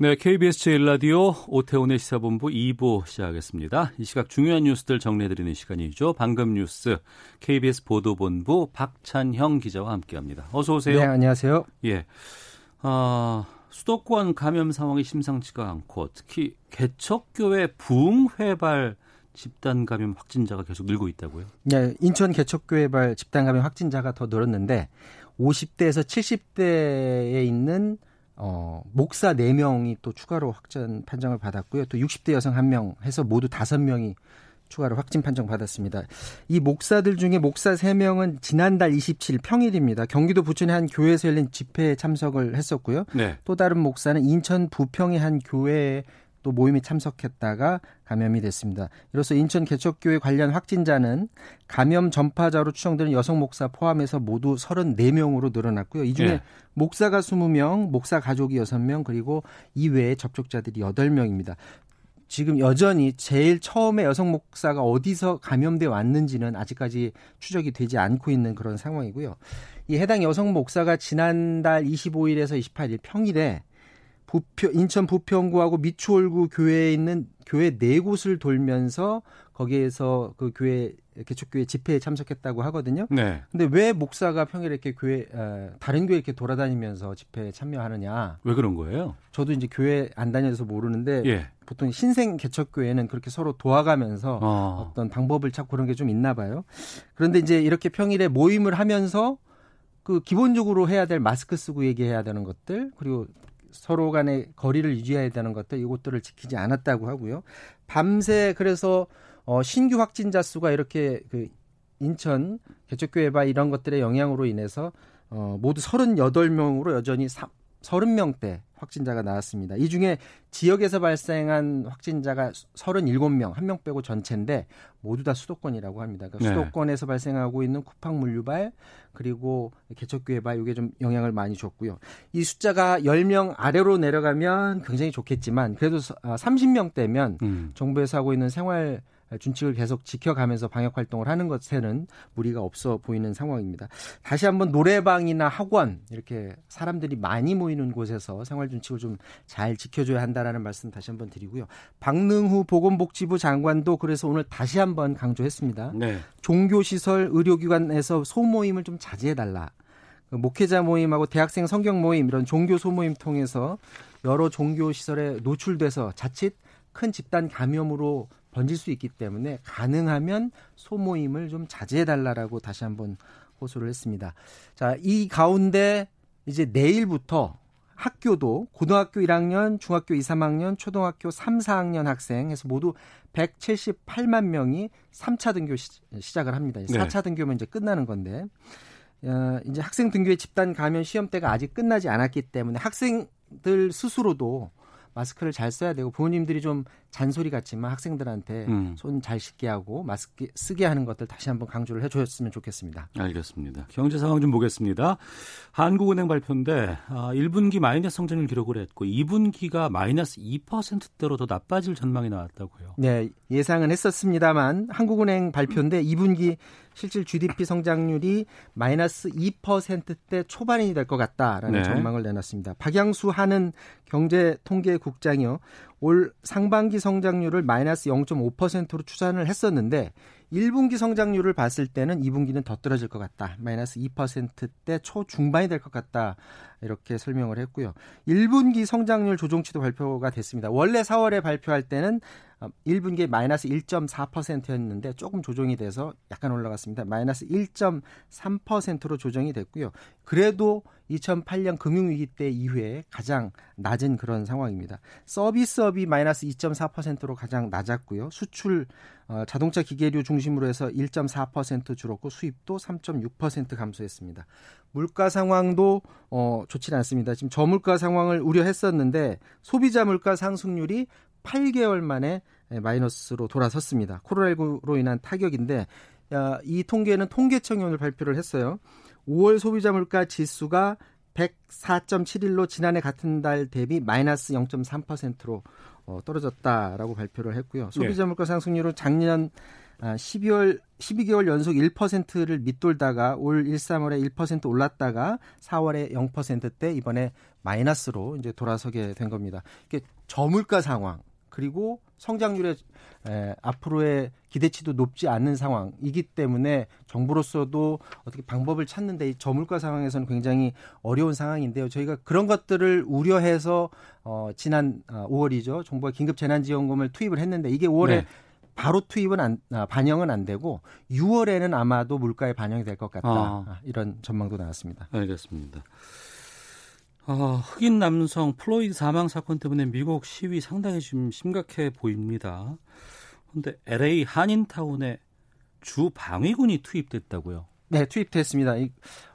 네, KBS 제1라디오 오태훈의 시사본부 2부 시작하겠습니다. 이 시각 중요한 뉴스들 정리해드리는 시간이죠. 방금 뉴스 KBS 보도본부 박찬형 기자와 함께합니다. 어서 오세요. 네, 안녕하세요. 예, 아, 수도권 감염 상황이 심상치가 않고 특히 개척교회 부흥회발 집단 감염 확진자가 계속 늘고 있다고요? 네, 인천 개척교회발 집단 감염 확진자가 더 늘었는데 50대에서 70대에 있는 어, 목사 4명이 또 추가로 확진 판정을 받았고요. 또 60대 여성 1명 해서 모두 5명이 추가로 확진 판정 받았습니다. 이 목사들 중에 목사 3명은 지난달 27일 평일입니다. 경기도 부천의 한 교회에서 열린 집회에 참석을 했었고요. 네. 또 다른 목사는 인천 부평의 한 교회에 또 모임에 참석했다가 감염이 됐습니다. 이로써 인천 개척교회 관련 확진자는 감염 전파자로 추정되는 여성 목사 포함해서 모두 34명으로 늘어났고요. 이 중에 예. 목사가 20명, 목사 가족이 6명, 그리고 이외에 접촉자들이 8명입니다. 지금 여전히 제일 처음에 여성 목사가 어디서 감염돼 왔는지는 아직까지 추적이 되지 않고 있는 그런 상황이고요. 이 해당 여성 목사가 지난달 25일에서 28일 평일에 부평, 인천 부평구하고 미추홀구 교회에 있는 교회 네 곳을 돌면서 거기에서 그 교회 개척교회 집회에 참석했다고 하거든요. 네. 근데 왜 목사가 평일에 이렇게 교회 어, 다른 교회 이렇게 돌아다니면서 집회에 참여하느냐? 왜 그런 거예요? 저도 이제 교회 안 다녀서 모르는데 예. 보통 신생 개척교회는 그렇게 서로 도와가면서 어. 어떤 방법을 찾고 그런 게 좀 있나 봐요. 그런데 이제 이렇게 평일에 모임을 하면서 그 기본적으로 해야 될 마스크 쓰고 얘기해야 되는 것들 그리고 서로 간의 거리를 유지해야 되는 것들 이것들을 지키지 않았다고 하고요. 밤새 그래서 어 신규 확진자 수가 이렇게 그 인천 개척교회 바 이런 것들의 영향으로 인해서 어 모두 38명으로 여전히 30명대 확진자가 나왔습니다. 이 중에 지역에서 발생한 확진자가 37명, 한 명 빼고 전체인데 모두 다 수도권이라고 합니다. 그러니까 네. 수도권에서 발생하고 있는 쿠팡 물류발 그리고 개척교회발 이게 좀 영향을 많이 줬고요. 이 숫자가 10명 아래로 내려가면 굉장히 좋겠지만 그래도 30명대면 음. 정부에서 하고 있는 생활 준칙을 계속 지켜가면서 방역 활동을 하는 것에는 무리가 없어 보이는 상황입니다. 다시 한번 노래방이나 학원 이렇게 사람들이 많이 모이는 곳에서 생활 준칙을 좀 잘 지켜줘야 한다라는 말씀 다시 한번 드리고요. 박능후 보건복지부 장관도 그래서 오늘 다시 한번 강조했습니다. 네. 종교시설, 의료기관에서 소모임을 좀 자제해달라. 그 목회자 모임하고 대학생 성경 모임 이런 종교 소모임 통해서 여러 종교 시설에 노출돼서 자칫 큰 집단 감염으로 번질 수 있기 때문에 가능하면 소모임을 좀 자제해 달라라고 다시 한번 호소를 했습니다. 자, 이 가운데 이제 내일부터 학교도 고등학교 1학년, 중학교 2, 3학년, 초등학교 3, 4학년 학생 해서 모두 178만 명이 3차 등교 시, 작을 합니다. 네. 4차 등교면 이제 끝나는 건데 어, 이제 학생 등교의 집단 감염 시험대가 아직 끝나지 않았기 때문에 학생들 스스로도 마스크를 잘 써야 되고 부모님들이 좀 잔소리 같지만 학생들한테 음. 손잘 씻게 하고 마스크 쓰게 하는 것들 다시 한번 강조를 해줬으면 좋겠습니다. 알겠습니다. 경제 상황 좀 보겠습니다. 한국은행 발표인데 아, 1분기 마이너스 성장률 기록을 했고 2분기가 마이너스 2%대로 더 나빠질 전망이 나왔다고요. 네, 예상은 했었습니다만 한국은행 발표인데 2분기 실질 GDP 성장률이 마이너스 2%대 초반이 될 것 같다라는 네. 전망을 내놨습니다. 박양수 하는 경제통계국장이요. 올 상반기 성장률을 마이너스 0.5%로 추산을 했었는데 1분기 성장률을 봤을 때는 2분기는 더 떨어질 것 같다. 마이너스 2%대 초중반이 될 것 같다. 이렇게 설명을 했고요. 1분기 성장률 조정치도 발표가 됐습니다. 원래 4월에 발표할 때는 1분기에 마이너스 1.4%였는데 조금 조정이 돼서 약간 올라갔습니다. 마이너스 1.3%로 조정이 됐고요. 그래도 2008년 금융위기 때 이후에 가장 낮은 그런 상황입니다. 서비스업이 마이너스 2.4%로 가장 낮았고요. 수출 어, 자동차 기계류 중심으로 해서 1.4% 줄었고 수입도 3.6% 감소했습니다. 물가 상황도 어, 좋지 않습니다. 지금 저물가 상황을 우려했었는데 소비자 물가 상승률이 8개월 만에 마이너스로 돌아섰습니다. 코로나19로 인한 타격인데 이 통계는 통계청이 오늘 발표를 했어요. 5월 소비자 물가 지수가 104.71로 지난해 같은 달 대비 마이너스 0.3%로 어, 떨어졌다라고 발표를 했고요. 소비자 네. 물가 상승률은 작년 12월 아, 12개월 연속 1%를 밑돌다가 올 1, 3월에 1% 올랐다가 4월에 0%대 이번에 마이너스로 이제 돌아서게 된 겁니다. 이게 저물가 상황 그리고 성장률의 에, 앞으로의 기대치도 높지 않은 상황이기 때문에 정부로서도 어떻게 방법을 찾는데 이 저물가 상황에서는 굉장히 어려운 상황인데요. 저희가 그런 것들을 우려해서 어, 지난 5월이죠. 아, 정부가 긴급 재난지원금을 투입을 했는데 이게 5월에 네. 바로 투입은 안, 아, 반영은 안 되고 6월에는 아마도 물가에 반영이 될 것 같다. 아. 아. 이런 전망도 나왔습니다. 알겠습니다. 어, 흑인 남성 플로이드 사망 사건 때문에 미국 시위 상당히 좀 심각해 보입니다. 그런데 LA 한인타운에 주 방위군이 투입됐다고요? 네, 투입됐습니다. 이,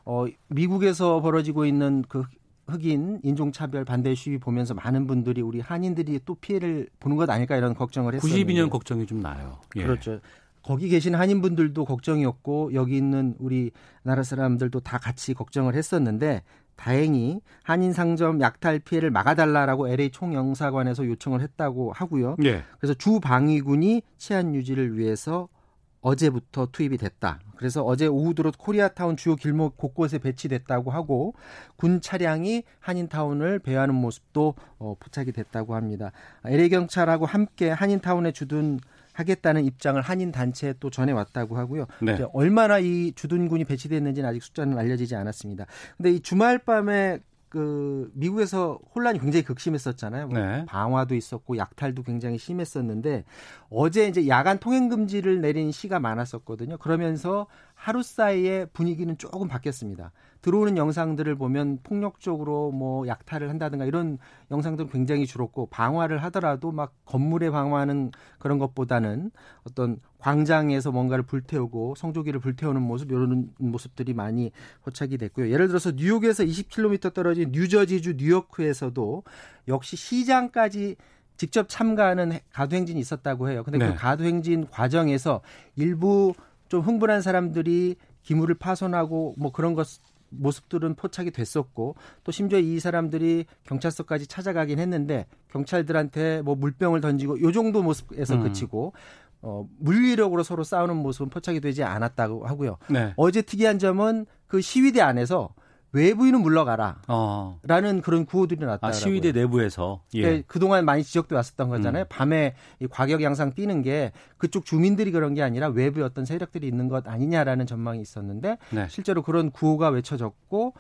어, 미국에서 벌어지고 있는 그 흑인 인종차별 반대 시위 보면서 많은 분들이 우리 한인들이 또 피해를 보는 것 아닐까 이런 걱정을 했어요. 92년 걱정이 좀 나요. 예. 그렇죠. 거기 계신 한인분들도 걱정이었고 여기 있는 우리 나라 사람들도 다 같이 걱정을 했었는데 다행히 한인 상점 약탈 피해를 막아달라라고 LA 총영사관에서 요청을 했다고 하고요. 예. 그래서 주 방위군이 치안 유지를 위해서 어제부터 투입이 됐다. 그래서 어제 오후 들어 코리아타운 주요 길목 곳곳에 배치됐다고 하고 군 차량이 한인타운을 배회하는 모습도 어, 포착이 됐다고 합니다. LA 경찰하고 함께 한인타운에 주둔 하겠다는 입장을 한인 단체에 또 전해왔다고 하고요. 네. 얼마나 이 주둔군이 배치됐는지는 아직 숫자는 알려지지 않았습니다. 근데 이 주말 밤에 그 미국에서 혼란이 굉장히 극심했었잖아요. 뭐 네. 방화도 있었고 약탈도 굉장히 심했었는데 어제 이제 야간 통행 금지를 내린 시가 많았었거든요. 그러면서 하루 사이에 분위기는 조금 바뀌었습니다. 들어오는 영상들을 보면 폭력적으로 뭐 약탈을 한다든가 이런 영상들은 굉장히 줄었고 방화를 하더라도 막 건물에 방화하는 그런 것보다는 어떤 광장에서 뭔가를 불태우고 성조기를 불태우는 모습 이런 모습들이 많이 포착이 됐고요. 예를 들어서 뉴욕에서 20km 떨어진 뉴저지주 뉴요크에서도 역시 시장까지 직접 참가하는 가도행진이 있었다고 해요. 근데 그 네. 그 가도행진 과정에서 일부 좀 흥분한 사람들이 기물을 파손하고 뭐 그런 것 모습들은 포착이 됐었고 또 심지어 이 사람들이 경찰서까지 찾아가긴 했는데 경찰들한테 뭐 물병을 던지고 요 정도 모습에서 음. 그치고 어, 물리력으로 서로 싸우는 모습은 포착이 되지 않았다고 하고요. 네. 어제 특이한 점은 그 시위대 안에서 외부인은 물러가라. 어. 라는 그런 구호들이 나왔다. 아, 시위대 내부에서. 예. 네, 그동안 많이 지적돼 왔었던 거잖아요. 음. 밤에 이 과격 양상 뛰는 게 그쪽 주민들이 그런 게 아니라 외부의 어떤 세력들이 있는 것 아니냐라는 전망이 있었는데 네. 실제로 그런 구호가 외쳐졌고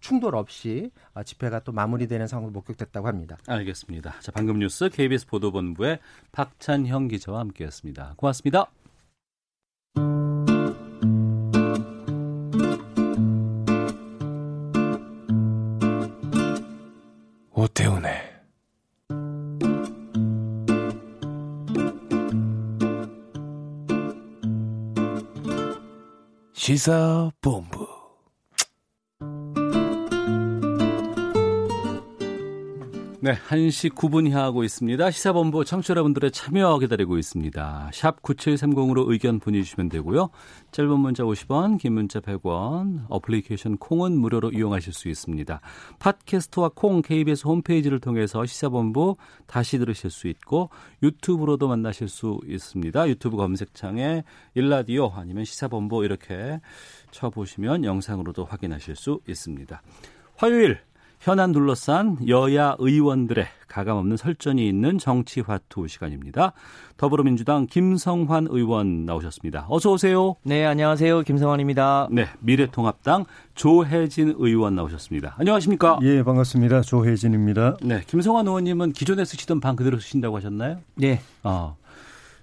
충돌 없이 아, 집회가 또 마무리되는 상황으로 목격됐다고 합니다. 알겠습니다. 자, 방금 뉴스 KBS 보도본부의 박찬형 기자와 함께했습니다. 고맙습니다. 오태훈의 시사본부 네, 1시 9분 향하고 있습니다. 시사본부 청취자 여러분들의 참여 기다리고 있습니다. 샵 9730으로 의견 보내주시면 되고요. 짧은 문자 50원, 긴 문자 100원, 어플리케이션 콩은 무료로 이용하실 수 있습니다. 팟캐스트와 콩 KBS 홈페이지를 통해서 시사본부 다시 들으실 수 있고 유튜브로도 만나실 수 있습니다. 유튜브 검색창에 일라디오 아니면 시사본부 이렇게 쳐보시면 영상으로도 확인하실 수 있습니다. 화요일 현안 둘러싼 여야 의원들의 가감없는 설전이 있는 정치화투 시간입니다. 더불어민주당 김성환 의원 나오셨습니다. 어서 오세요. 네, 안녕하세요. 김성환입니다. 네, 미래통합당 조혜진 의원 나오셨습니다. 안녕하십니까? 예, 반갑습니다. 조혜진입니다. 네, 김성환 의원님은 기존에 쓰시던 방 그대로 쓰신다고 하셨나요? 네. 어.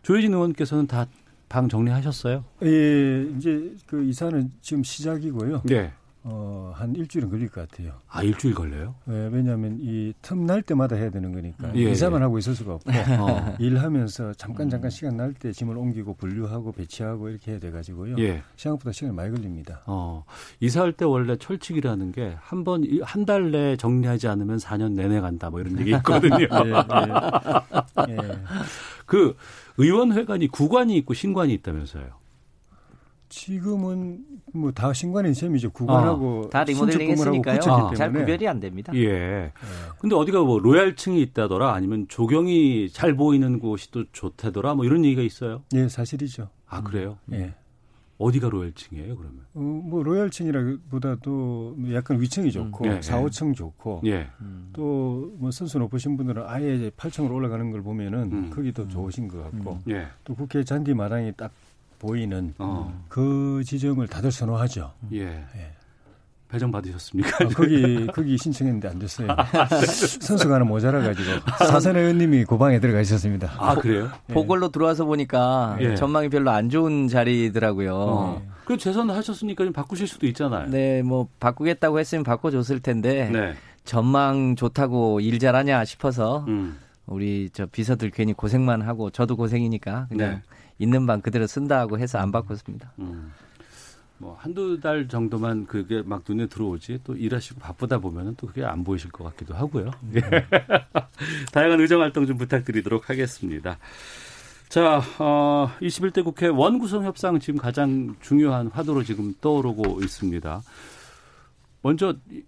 조혜진 의원께서는 다방 정리하셨어요? 예, 이제 그 이사는 지금 시작이고요. 네. 어, 한 일주일은 걸릴 것 같아요. 아, 일주일 걸려요? 예, 왜냐하면 이 틈 날 때마다 해야 되는 거니까 예, 이사만 예. 하고 있을 수가 없고 어. 일하면서 잠깐 잠깐 시간 날 때 짐을 옮기고 분류하고 배치하고 이렇게 해야 돼가지고요. 예. 생각보다 시간이 많이 걸립니다. 어, 이사할 때 원래 철칙이라는 게 한 번, 한 달 내에 정리하지 않으면 4년 내내 간다 뭐 이런 얘기 있거든요. 예, 예. 예. 그 의원회관이 구관이 있고 신관이 있다면서요. 지금은 뭐 다 신관의 셈이죠. 구관하고 다 리모델링 했으니까요. 붙였기 잘. 구별이 안 됩니다. 예. 근데 어디가 뭐 로얄층이 있다더라 아니면 조경이 잘 보이는 곳이 또 좋다더라 뭐 이런 얘기가 있어요. 예, 사실이죠. 아, 그래요? 예. 어디가 로얄층이에요, 그러면? 어, 뭐 로열층이라기보다도 약간 위층이 좋고 음, 예, 4, 5층 좋고 예. 또뭐 선수 높으신 분들은 아예 이제 8층으로 올라가는 걸 보면은 음. 거기 더 좋으신 것 같고 예. 또 국회 잔디 마당이 딱 보이는 어. 그 지점을 다들 선호하죠. 예. 예. 배정 받으셨습니까? 어, 거기 거기 신청했는데 안 됐어요. 선수가 하나 모자라 가지고 사선 의원님이 고방에 들어가 있었습니다. 아, 그래요? 보궐로 들어와서 보니까 예. 전망이 별로 안 좋은 자리더라고요. 어. 그 재선 하셨으니까 좀 바꾸실 수도 있잖아요. 네, 뭐 바꾸겠다고 했으면 바꿔줬을 텐데 네. 전망 좋다고 일 잘하냐 싶어서 음. 우리 저 비서들 괜히 고생만 하고 저도 고생이니까 그냥 네. 있는 방 그대로 쓴다고 해서 안 바꿨습니다. 음. 뭐 한두 달 정도만 그게 막 눈에 들어오지 또 일하시고 바쁘다 보면은 또 그게 안 보이실 것 같기도 하고요. 예. 다양한 의정 활동 좀 부탁드리도록 하겠습니다. 자, 어, 21대 국회 원구성 협상 지금 가장 중요한 화두로 지금 떠오르고 있습니다. 먼저 이-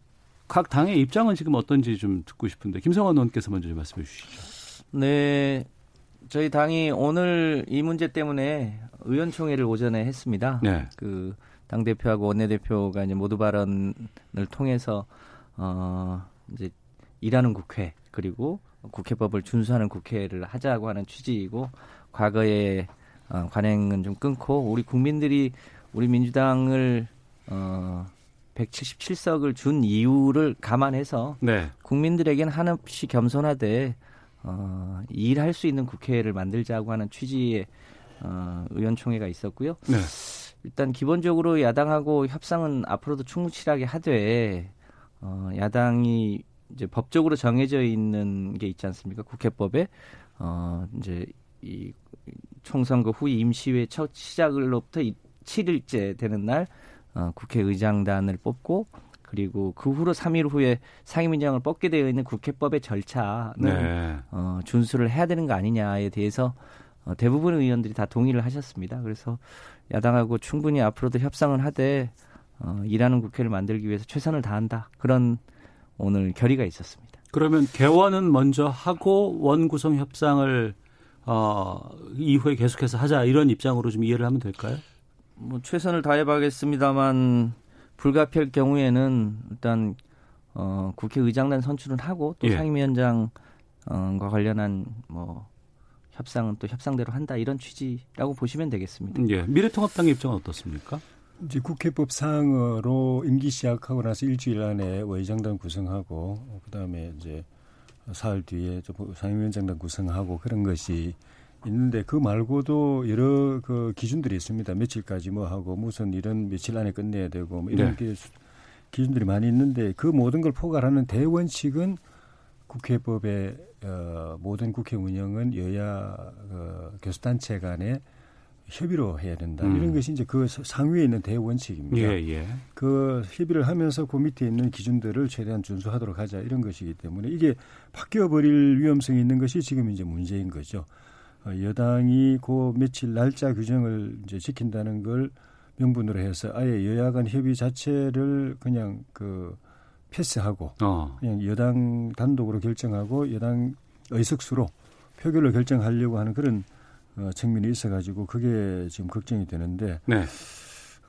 각 당의 입장은 지금 어떤지 좀 듣고 싶은데 김성환 의원께서 먼저 좀 말씀해 주시죠. 네, 저희 당이 오늘 이 문제 때문에 의원총회를 오전에 했습니다. 네. 그당 대표하고 원내 대표가 이제 모두 발언을 통해서 어 이제 일하는 국회 그리고 국회법을 준수하는 국회를 하자고 하는 취지이고 과거에 어, 관행은 좀 끊고 우리 국민들이 우리 민주당을 어 177석을 준 이유를 감안해서 네. 국민들에겐 한없이 겸손하되 어, 일할 수 있는 국회를 만들자고 하는 취지의 어, 의원총회가 있었고요. 네. 일단 기본적으로 야당하고 협상은 앞으로도 충실하게 하되 어, 야당이 이제 법적으로 정해져 있는 게 있지 않습니까? 국회법에 어, 이제 이 총선거 후 임시회 첫 시작으로부터 7일째 되는 날 어, 국회의장단을 뽑고 그리고 그 후로 3일 후에 상임위원장을 뽑게 되어 있는 국회법의 절차는 네. 어, 준수를 해야 되는 거 아니냐에 대해서 어, 대부분의 의원들이 다 동의를 하셨습니다. 그래서 야당하고 충분히 앞으로도 협상을 하되 어, 일하는 국회를 만들기 위해서 최선을 다한다. 그런 오늘 결의가 있었습니다. 그러면 개원은 먼저 하고 원 구성 협상을 어, 이후에 계속해서 하자 이런 입장으로 좀 이해를 하면 될까요? 뭐 최선을 다해봐겠습니다만 불가피할 경우에는 일단 어, 국회의장단 선출은 하고 또 예. 상임위원장과 관련한 뭐 협상은 또 협상대로 한다 이런 취지라고 보시면 되겠습니다. 예. 미래통합당의 입장은 어떻습니까? 이제 국회법 상으로 임기 시작하고 나서 일주일 안에 의장단 구성하고 어, 그다음에 이제 사흘 뒤에 좀 상임위원장단 구성하고 그런 것이 있는데 그 말고도 여러 그 기준들이 있습니다. 며칠까지 뭐 하고 무슨 일은 며칠 안에 끝내야 되고 뭐 이런 네. 게 수- 기준들이 많이 있는데 그 모든 걸 포괄하는 대원칙은 국회법의 어, 모든 국회 운영은 여야 어, 교수단체 간에 협의로 해야 된다. 음. 이런 것이 이제 그 상위에 있는 대원칙입니다. 예, 예. 그 협의를 하면서 그 밑에 있는 기준들을 최대한 준수하도록 하자 이런 것이기 때문에 이게 바뀌어 버릴 위험성이 있는 것이 지금 이제 문제인 거죠. 어, 여당이 그 며칠 날짜 규정을 이제 지킨다는 걸 명분으로 해서 아예 여야 간 협의 자체를 그냥 그 패스하고 어. 그냥 여당 단독으로 결정하고 여당 의석수로 표결로 결정하려고 하는 그런 어, 측면이 있어가지고 그게 지금 걱정이 되는데 네.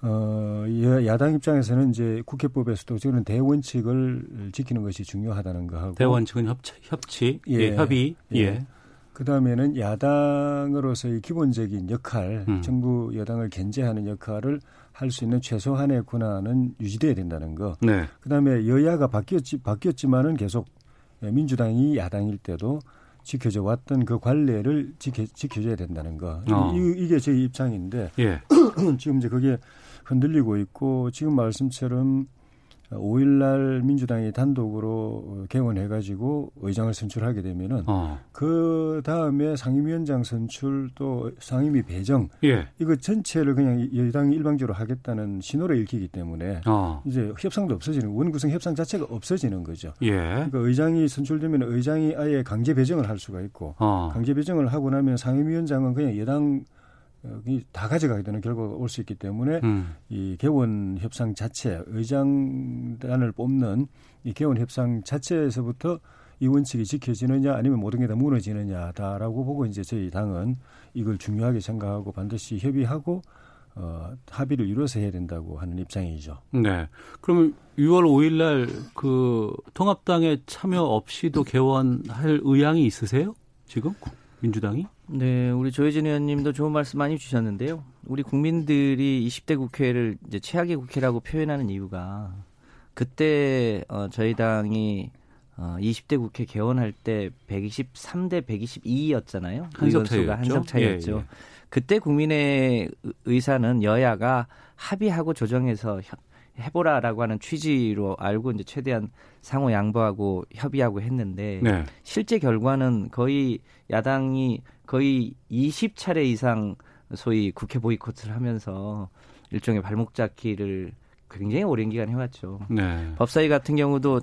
어, 여- 야당 입장에서는 이제 국회법에서도 저는 대원칙을 지키는 것이 중요하다는 거 하고 대원칙은 협치, 협치 예, 예. 협의. 예. 예. 그 다음에는 야당으로서의 기본적인 역할, 음. 정부 여당을 견제하는 역할을 할 수 있는 최소한의 권한은 유지돼야 된다는 거. 네. 그 다음에 여야가 바뀌었지, 바뀌었지만은 계속 민주당이 야당일 때도 지켜져 왔던 그 관례를 지켜, 지켜줘야 된다는 거. 어. 이, 이게 제 입장인데 예. 지금 이제 그게 흔들리고 있고 지금 말씀처럼 5일날 민주당이 단독으로 개원해가지고 의장을 선출하게 되면은 어. 그 다음에 상임위원장 선출 또 상임위 배정 예. 이거 전체를 그냥 여당이 일방적으로 하겠다는 신호를 읽히기 때문에 어. 이제 협상도 없어지는 원구성 협상 자체가 없어지는 거죠. 예. 그러니까 의장이 선출되면 의장이 아예 강제 배정을 할 수가 있고 어. 강제 배정을 하고 나면 상임위원장은 그냥 여당 이 다 가져가게 되는 결과가 올 수 있기 때문에 음. 이 개원 협상 자체 의장단을 뽑는 이 개원 협상 자체에서부터 이 원칙이 지켜지느냐 아니면 모든 게 다 무너지느냐다라고 보고 이제 저희 당은 이걸 중요하게 생각하고 반드시 협의하고 어, 합의를 이루어서 해야 된다고 하는 입장이죠. 네. 그러면 6월 5일 날그 통합당에 참여 없이도 개원할 의향이 있으세요? 지금 민주당이? 네, 우리 조혜진 의원님도 좋은 말씀 많이 주셨는데요. 우리 국민들이 20대 국회를 이제 최악의 국회라고 표현하는 이유가 그때 어, 저희 당이 어, 20대 국회 개원할 때 123대 122였잖아요. 한석 차이였죠. 한석 차이였죠. 예, 예. 그때 국민의 의- 의사는 여야가 합의하고 조정해서 혀- 해보라라고 하는 취지로 알고 이제 최대한 상호 양보하고 협의하고 했는데 네. 실제 결과는 거의 야당이 거의 20차례 이상 소위 국회 보이콧을 하면서 일종의 발목 잡기를 굉장히 오랜 기간 해왔죠. 네. 법사위 같은 경우도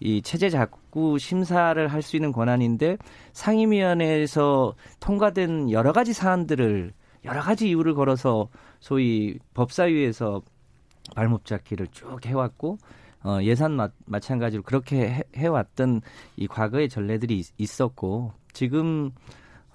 이 체제 작구 심사를 할 수 있는 권한인데 상임위원회에서 통과된 여러 가지 사안들을 여러 가지 이유를 걸어서 소위 법사위에서 발목 잡기를 쭉 해왔고 어, 예산 마, 마찬가지로 그렇게 해, 해왔던 이 과거의 전례들이 있, 있었고 지금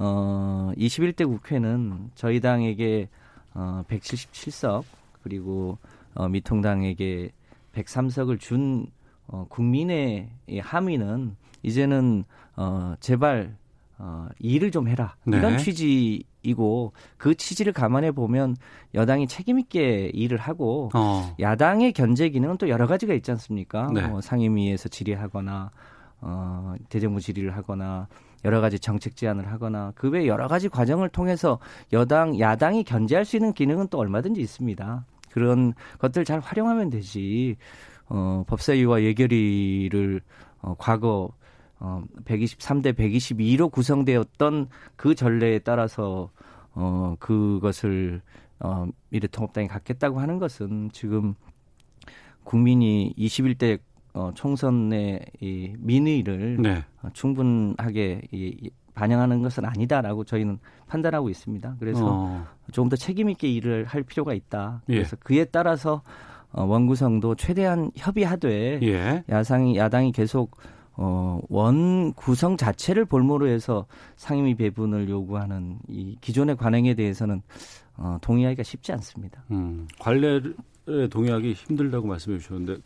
어, 21대 국회는 저희 당에게 어, 177석 그리고 어, 미통당에게 103석을 준 어, 국민의 이 함의는 이제는 어, 제발 어, 일을 좀 해라 네. 이런 취지이고 그 취지를 감안해 보면 여당이 책임 있게 일을 하고 어. 야당의 견제 기능은 또 여러 가지가 있지 않습니까? 네. 뭐 상임위에서 질의하거나 어, 대정부 질의를 하거나 여러 가지 정책 제안을 하거나 그 외 여러 가지 과정을 통해서 여당 야당이 견제할 수 있는 기능은 또 얼마든지 있습니다. 그런 것들 잘 활용하면 되지. 어, 법사위와 예결위를 어, 과거 어, 123대 122로 구성되었던 그 전례에 따라서 어, 그것을 어, 미래통합당이 갖겠다고 하는 것은 지금 국민이 21대 어, 총선의 이 민의를 네. 어, 충분하게 이, 이 반영하는 것은 아니다라고 저희는 판단하고 있습니다. 그래서 어. 조금 더 책임 있게 일을 할 필요가 있다. 예. 그래서 그에 따라서 어, 원구성도 최대한 협의하되 예. 야상이 야당이 계속 어, 원 구성 자체를 볼모로 해서 상임위 배분을 요구하는 이 기존의 관행에 대해서는 어, 동의하기가 쉽지 않습니다. 음. 관례에 동의하기 힘들다고 말씀해 주셨는데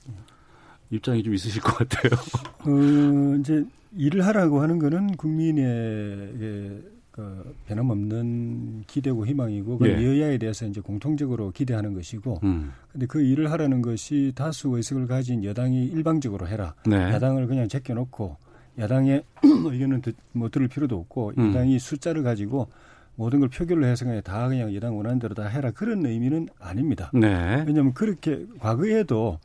입장이 좀 있으실 것 같아요. 어, 이제 일을 하라고 하는 거는 국민의 그 변함없는 기대고 희망이고 그 예. 여야에 대해서 이제 공통적으로 기대하는 것이고 음. 근데 그 일을 하라는 것이 다수 의석을 가진 여당이 일방적으로 해라. 네. 야당을 그냥 제껴놓고 야당의 의견은 듣, 뭐 들을 필요도 없고 음. 야당이 숫자를 가지고 모든 걸 표결로 해서 그냥 다 그냥 여당 원하는 대로 다 해라 그런 의미는 아닙니다. 네. 왜냐하면 그렇게 과거에도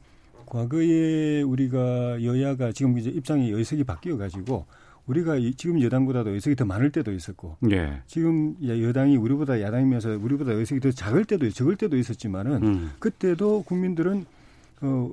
과거에 우리가 여야가 지금 이제 입장이 의석이 바뀌어 가지고 우리가 이- 지금 여당보다도 의석이 더 많을 때도 있었고 예. 지금 야- 여당이 우리보다 야당이면서 우리보다 의석이 더 작을 때도 적을 때도 있었지만은 음. 그때도 국민들은 어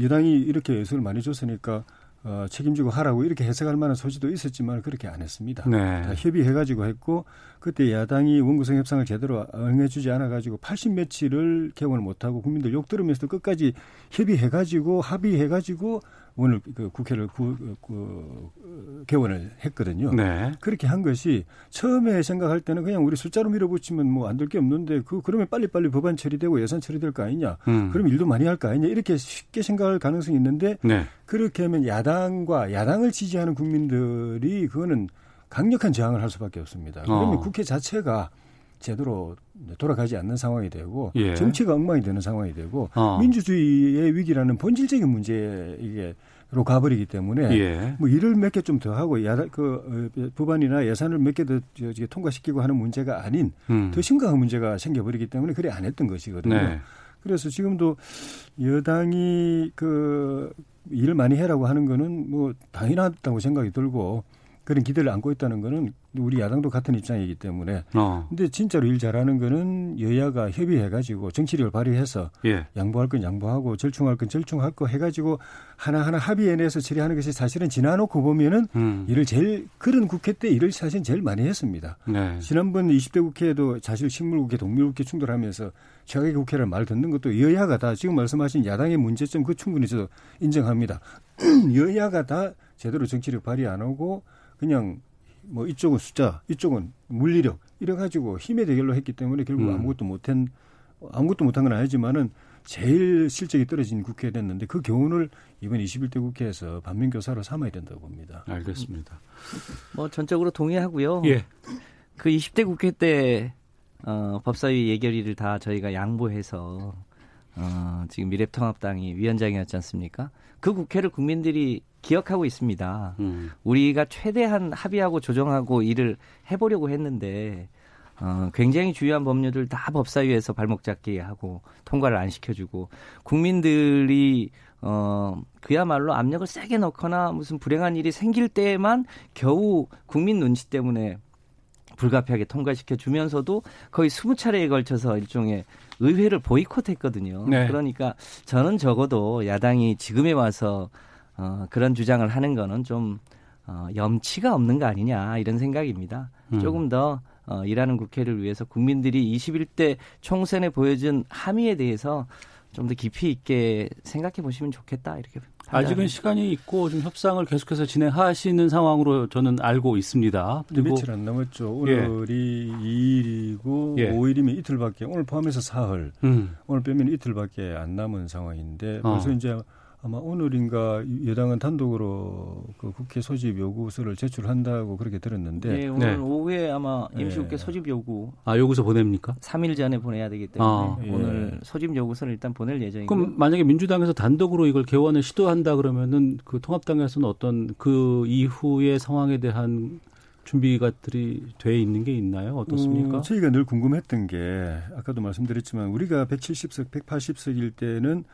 여당이 이렇게 의석을 많이 줬으니까 어 책임지고 하라고 이렇게 해석할 만한 소지도 있었지만 그렇게 안 했습니다. 다 네. 협의해가지고 했고 그때 야당이 원구성 협상을 제대로 응해주지 않아가지고 80 며칠을 개원을 못하고 국민들 욕 들으면서도 끝까지 협의해가지고 합의해가지고 오늘 그 국회를 구, 그, 그 개원을 했거든요. 네. 그렇게 한 것이 처음에 생각할 때는 그냥 우리 숫자로 밀어붙이면 뭐 안 될 게 없는데 그 그러면 빨리빨리 법안 처리되고 예산 처리될 거 아니냐. 음. 그럼 일도 많이 할 거 아니냐. 이렇게 쉽게 생각할 가능성이 있는데 네. 그렇게 하면 야당과 야당을 지지하는 국민들이 그거는 강력한 저항을 할 수밖에 없습니다. 그러면 어. 국회 자체가 제대로 돌아가지 않는 상황이 되고 예. 정치가 엉망이 되는 상황이 되고 어. 민주주의의 위기라는 본질적인 문제 이게 로 가버리기 때문에 예. 뭐 일을 몇 개 좀 더 하고 야그 어, 법안이나 예산을 몇 개 더 통과시키고 하는 문제가 아닌 음. 더 심각한 문제가 생겨버리기 때문에 그래 안 했던 것이거든요. 네. 그래서 지금도 여당이 그 일을 많이 해라고 하는 거는 뭐 당연하다고 생각이 들고 그런 기대를 안고 있다는 거는 우리 야당도 같은 입장이기 때문에 어. 근데 진짜로 일 잘하는 거는 여야가 협의해가지고 정치력을 발휘해서 예. 양보할 건 양보하고 절충할 건 절충할 거 해가지고 하나하나 합의해내서 처리하는 것이 사실은 지나놓고 보면은 음. 일을 제일 그런 국회 때 일을 사실 제일 많이 했습니다. 네. 지난번 20대 국회에도 사실 식물국회, 동물국회 충돌하면서 최악의 국회를 말 듣는 것도 여야가 다 지금 말씀하신 야당의 문제점 그 충분히 저도 인정합니다. 여야가 다 제대로 정치력 발휘 안 하고 그냥 뭐 이쪽은 숫자, 이쪽은 물리력 이래 가지고 힘의 대결로 했기 때문에 결국 음. 아무것도 못한 아무것도 못한 건 아니지만은 제일 실적이 떨어진 국회가 됐는데 그 교훈을 이번 21대 국회에서 반면교사로 삼아야 된다고 봅니다. 알겠습니다. 뭐 전적으로 동의하고요. 예. 그 20대 국회 때 어, 법사위 예결위를 다 저희가 양보해서 어, 지금 미래통합당이 위원장이었지 않습니까? 그 국회를 국민들이 기억하고 있습니다. 음. 우리가 최대한 합의하고 조정하고 일을 해보려고 했는데 어, 굉장히 중요한 법률을 다 법사위에서 발목 잡게 하고 통과를 안 시켜주고 국민들이 어, 그야말로 압력을 세게 넣거나 무슨 불행한 일이 생길 때에만 겨우 국민 눈치 때문에 불가피하게 통과시켜 주면서도 거의 20차례에 걸쳐서 일종의 의회를 보이콧했거든요. 네. 그러니까 저는 적어도 야당이 지금에 와서 어, 그런 주장을 하는 거는 좀 어, 염치가 없는 거 아니냐 이런 생각입니다. 음. 조금 더 어, 일하는 국회를 위해서 국민들이 21대 총선에 보여준 함의에 대해서 좀 더 깊이 있게 생각해 보시면 좋겠다 이렇게 아직은 시간이 있고 좀 협상을 계속해서 진행하시는 상황으로 저는 알고 있습니다. 그리고 며칠 안 남았죠. 예. 오늘이 2일이고 예. 5일이면 이틀밖에 오늘 포함해서 사흘 음. 오늘 빼면 이틀밖에 안 남은 상황인데 어. 벌써 이제 아마 오늘인가 여당은 단독으로 그 국회 소집 요구서를 제출한다고 그렇게 들었는데 네, 오늘 네. 오후에 아마 네. 임시국회 소집 요구 아 여기서 보냅니까? 3일 전에 보내야 되기 때문에 아. 예. 오늘 소집 요구서를 일단 보낼 예정이고요. 그럼 만약에 민주당에서 단독으로 이걸 개원을 시도한다 그러면은 그 통합당에서는 어떤 그 이후의 상황에 대한 준비가들이 돼 있는 게 있나요? 어떻습니까? 어, 저희가 늘 궁금했던 게 아까도 말씀드렸지만 우리가 170석, 180석일 때는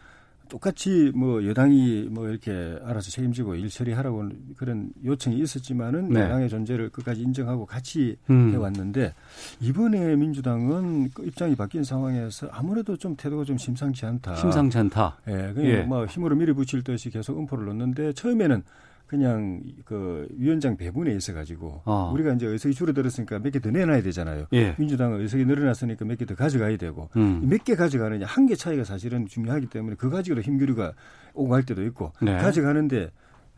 똑같이 뭐 여당이 뭐 이렇게 알아서 책임지고 일 처리하라고 그런 요청이 있었지만은 네. 여당의 존재를 끝까지 인정하고 같이 음. 해왔는데 이번에 민주당은 그 입장이 바뀐 상황에서 아무래도 좀 태도가 좀 심상치 않다. 심상치 않다. 예, 그냥 예. 뭐 힘으로 밀어붙일 듯이 계속 음포를 넣는데 처음에는 그냥 그 위원장 배분에 있어 가지고 어. 우리가 이제 의석이 줄어들었으니까 몇 개 더 내놔야 되잖아요. 예. 민주당은 의석이 늘어났으니까 몇 개 더 가져가야 되고 음. 몇개 가져가느냐 한 개 차이가 사실은 중요하기 때문에 그 가지고도 힘겨루가 오고 갈 때도 있고 네. 가져가는데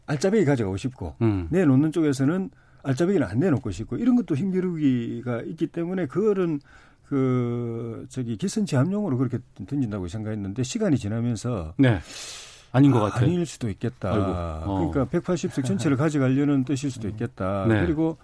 알짜배기 가져가고 싶고 음. 내놓는 쪽에서는 알짜배기는 안 내놓고 싶고 이런 것도 힘겨루기가 있기 때문에 그거는 그 저기 기선 제압용으로 그렇게 던진다고 생각했는데 시간이 지나면서 네. 아닌 것 같아요. 아닐 수도 있겠다. 어. 그러니까 180석 전체를 가져가려는 뜻일 수도 있겠다. 네. 그리고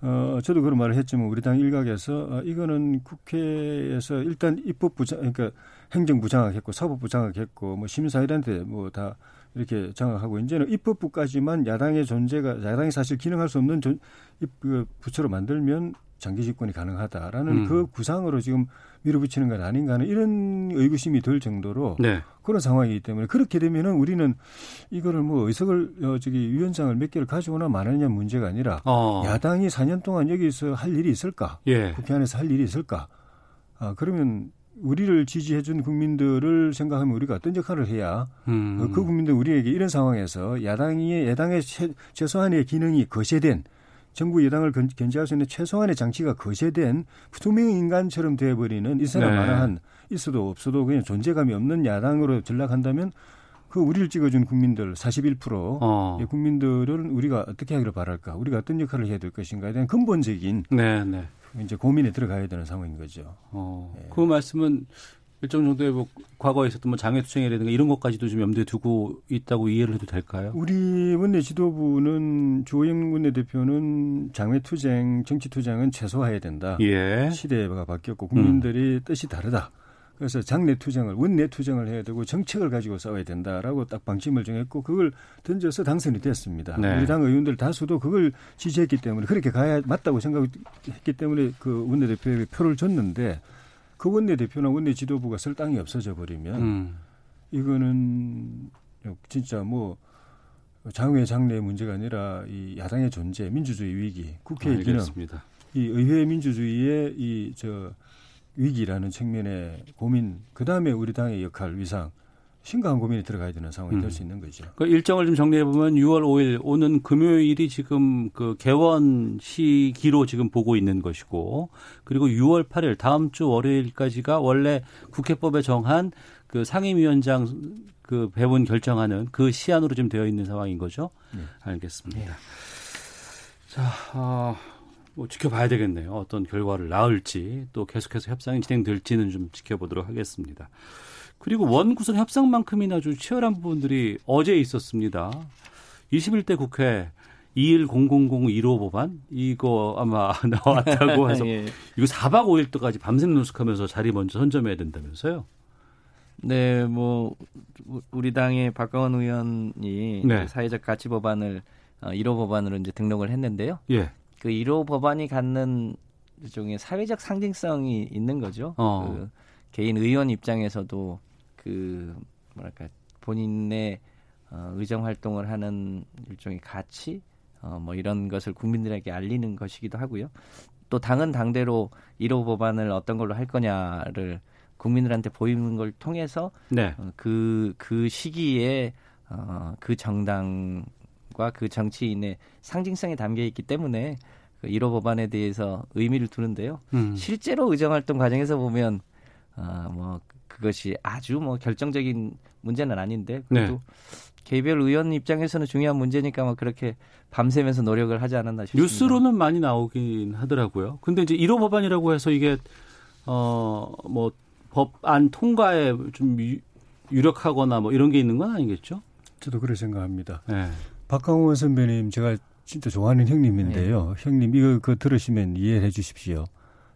어 저도 그런 말을 했지만 우리 당 일각에서 어, 이거는 국회에서 일단 입법부 장 그러니까 행정부 장악했고 사법부 장악했고 뭐 심사위원한테 뭐 다 이렇게 장악하고 이제는 입법부까지만 야당의 존재가 야당이 사실 기능할 수 없는 존, 입, 그 부처로 만들면 장기 집권이 가능하다라는 음. 그 구상으로 지금 밀어붙이는 건 아닌가 하는 이런 의구심이 들 정도로 네. 그런 상황이기 때문에 그렇게 되면은 우리는 이거를 뭐 의석을 어, 저기 위원장을 몇 개를 가지고나 마느냐 문제가 아니라 어. 야당이 4년 동안 여기서 할 일이 있을까? 예. 국회 안에서 할 일이 있을까? 아 그러면 우리를 지지해준 국민들을 생각하면 우리가 어떤 역할을 해야 음. 어, 그 국민들 우리에게 이런 상황에서 야당이 야당의 최, 최소한의 기능이 거세된 정부 여당을 견, 견제할 수 있는 최소한의 장치가 거세된 투명 인간처럼 되어버리는 이 사람 네. 하나한 있어도 없어도 그냥 존재감이 없는 야당으로 전락한다면 그 우리를 찍어준 국민들 41% 어. 의 국민들은 우리가 어떻게 하기를 바랄까, 우리가 어떤 역할을 해야 될 것인가에 대한 근본적인 네, 네. 이제 고민에 들어가야 되는 상황인 거죠. 어. 네. 그 말씀은 일정 정도의 뭐 과거에 있었던 뭐 장외투쟁이라든가 이런 것까지도 좀 염두에 두고 있다고 이해를 해도 될까요? 우리 원내 지도부는 주호영 원내대표는 장외투쟁, 정치투쟁은 최소화해야 된다. 예. 시대가 바뀌었고 국민들이 음. 뜻이 다르다. 그래서 장내 투쟁을 원내 투쟁을 해야 되고 정책을 가지고 싸워야 된다라고 딱 방침을 정했고 그걸 던져서 당선이 됐습니다. 네. 우리 당 의원들 다수도 그걸 지지했기 때문에 그렇게 가야 맞다고 생각했기 때문에 그 원내대표에게 표를 줬는데 그 원내대표나 원내 지도부가 쓸 땅이 없어져 버리면 음. 이거는 진짜 뭐 장외 장래의 문제가 아니라 이 야당의 존재, 민주주의 위기, 국회의 기능, 이 의회 민주주의의 이 저 위기라는 측면의 고민, 그 다음에 우리 당의 역할, 위상, 심각한 고민이 들어가야 되는 상황이 음. 될수 있는 거죠. 그 일정을 좀 정리해 보면 6월 5일 오는 금요일이 지금 그 개원 시기로 지금 보고 있는 것이고 그리고 6월 8일 다음 주 월요일까지가 원래 국회법에 정한 그 상임위원장 그 배분 결정하는 그 시한으로 지금 되어 있는 상황인 거죠. 네. 알겠습니다. 네. 자, 어, 뭐 지켜봐야 되겠네요. 어떤 결과를 낳을지 또 계속해서 협상이 진행될지는 좀 지켜보도록 하겠습니다. 그리고 원 구성 협상만큼이나 좀 치열한 부분들이 어제 있었습니다. 21대 국회 210001호 법안 이거 아마 나왔다고 해서 예. 이거 4박 5일 동까지 밤샘 노숙하면서 자리 먼저 선점해야 된다면서요? 네, 뭐 우리 당의 박강원 의원이 네. 사회적 가치 법안을 1호 어, 법안으로 이제 등록을 했는데요. 예. 그 1호 법안이 갖는 일종의 사회적 상징성이 있는 거죠. 어. 그 개인 의원 입장에서도 그 뭐랄까 본인의 어, 의정 활동을 하는 일종의 가치 어, 뭐 이런 것을 국민들에게 알리는 것이기도 하고요. 또 당은 당대로 1호 법안을 어떤 걸로 할 거냐를 국민들한테 보이는 걸 통해서 네. 어, 그, 그 시기에 어, 그 정당 그 정치인의 상징성이 담겨 있기 때문에 그 1호 법안에 대해서 의미를 두는데요. 음. 실제로 의정활동 과정에서 보면 아, 뭐 그것이 아주 뭐 결정적인 문제는 아닌데 그래도 네. 개별 의원 입장에서는 중요한 문제니까 뭐 그렇게 밤새면서 노력을 하지 않았나 싶습니다. 뉴스로는 많이 나오긴 하더라고요. 근데 이제 1호 법안이라고 해서 이게 어뭐 법안 통과에 좀 유력하거나 뭐 이런 게 있는 건 아니겠죠? 저도 그렇게 생각합니다. 네. 박강원 선배님 제가 진짜 좋아하는 형님인데요. 네. 형님 이거 그 들으시면 이해해 주십시오.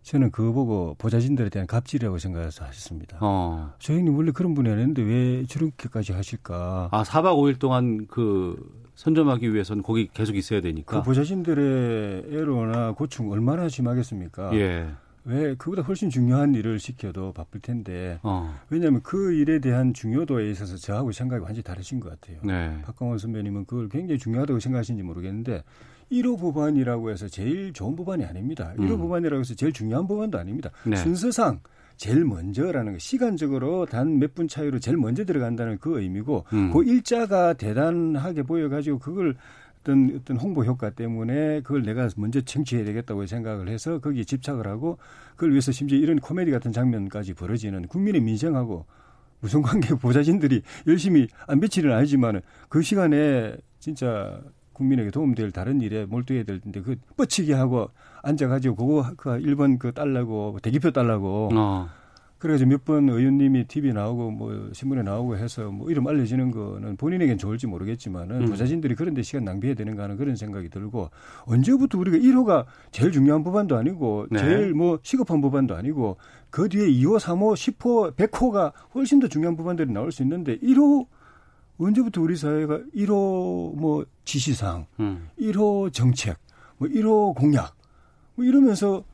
저는 그거 보고 보좌진들에 대한 갑질이라고 생각해서 하셨습니다. 어. 저 형님 원래 그런 분이 아닌데 왜 저렇게까지 하실까? 아, 4박 5일 동안 그 선점하기 위해서는 거기 계속 있어야 되니까. 그 보좌진들의 애로나 고충 얼마나 심하겠습니까? 예. 왜 그보다 훨씬 중요한 일을 시켜도 바쁠 텐데 어. 왜냐하면 그 일에 대한 중요도에 있어서 저하고 생각이 완전히 다르신 것 같아요. 네. 박광원 선배님은 그걸 굉장히 중요하다고 생각하시는지 모르겠는데 1호 법안이라고 해서 제일 좋은 법안이 아닙니다. 1호 음. 법안이라고 해서 제일 중요한 법안도 아닙니다. 네. 순서상 제일 먼저라는 거 시간적으로 단 몇 분 차이로 제일 먼저 들어간다는 그 의미고 음. 그 일자가 대단하게 보여 가지고 그걸 어떤 어떤 홍보 효과 때문에 그걸 내가 먼저 쟁취해야 되겠다고 생각을 해서 거기에 집착을 하고 그걸 위해서 심지어 이런 코미디 같은 장면까지 벌어지는 국민의 민생하고 무슨 관계 보좌진들이 열심히 안 며칠은 아니지만 그 시간에 진짜 국민에게 도움될 다른 일에 몰두해야 될 텐데 그 뻗치기 하고 앉아가지고 그거 그 1번 그 달라고 대기표 달라고 어. 그래가지고 몇 번 의원님이 TV 나오고 뭐 신문에 나오고 해서 뭐 이름 알려지는 거는 본인에겐 좋을지 모르겠지만은 음. 부자진들이 그런 데 시간 낭비해야 되는가 하는 그런 생각이 들고 언제부터 우리가 1호가 제일 중요한 법안도 아니고 네. 제일 뭐 시급한 법안도 아니고 그 뒤에 2호, 3호, 10호, 100호가 훨씬 더 중요한 법안들이 나올 수 있는데 1호 언제부터 우리 사회가 1호 뭐 지시사항, 음. 1호 정책, 뭐 1호 공약 뭐 이러면서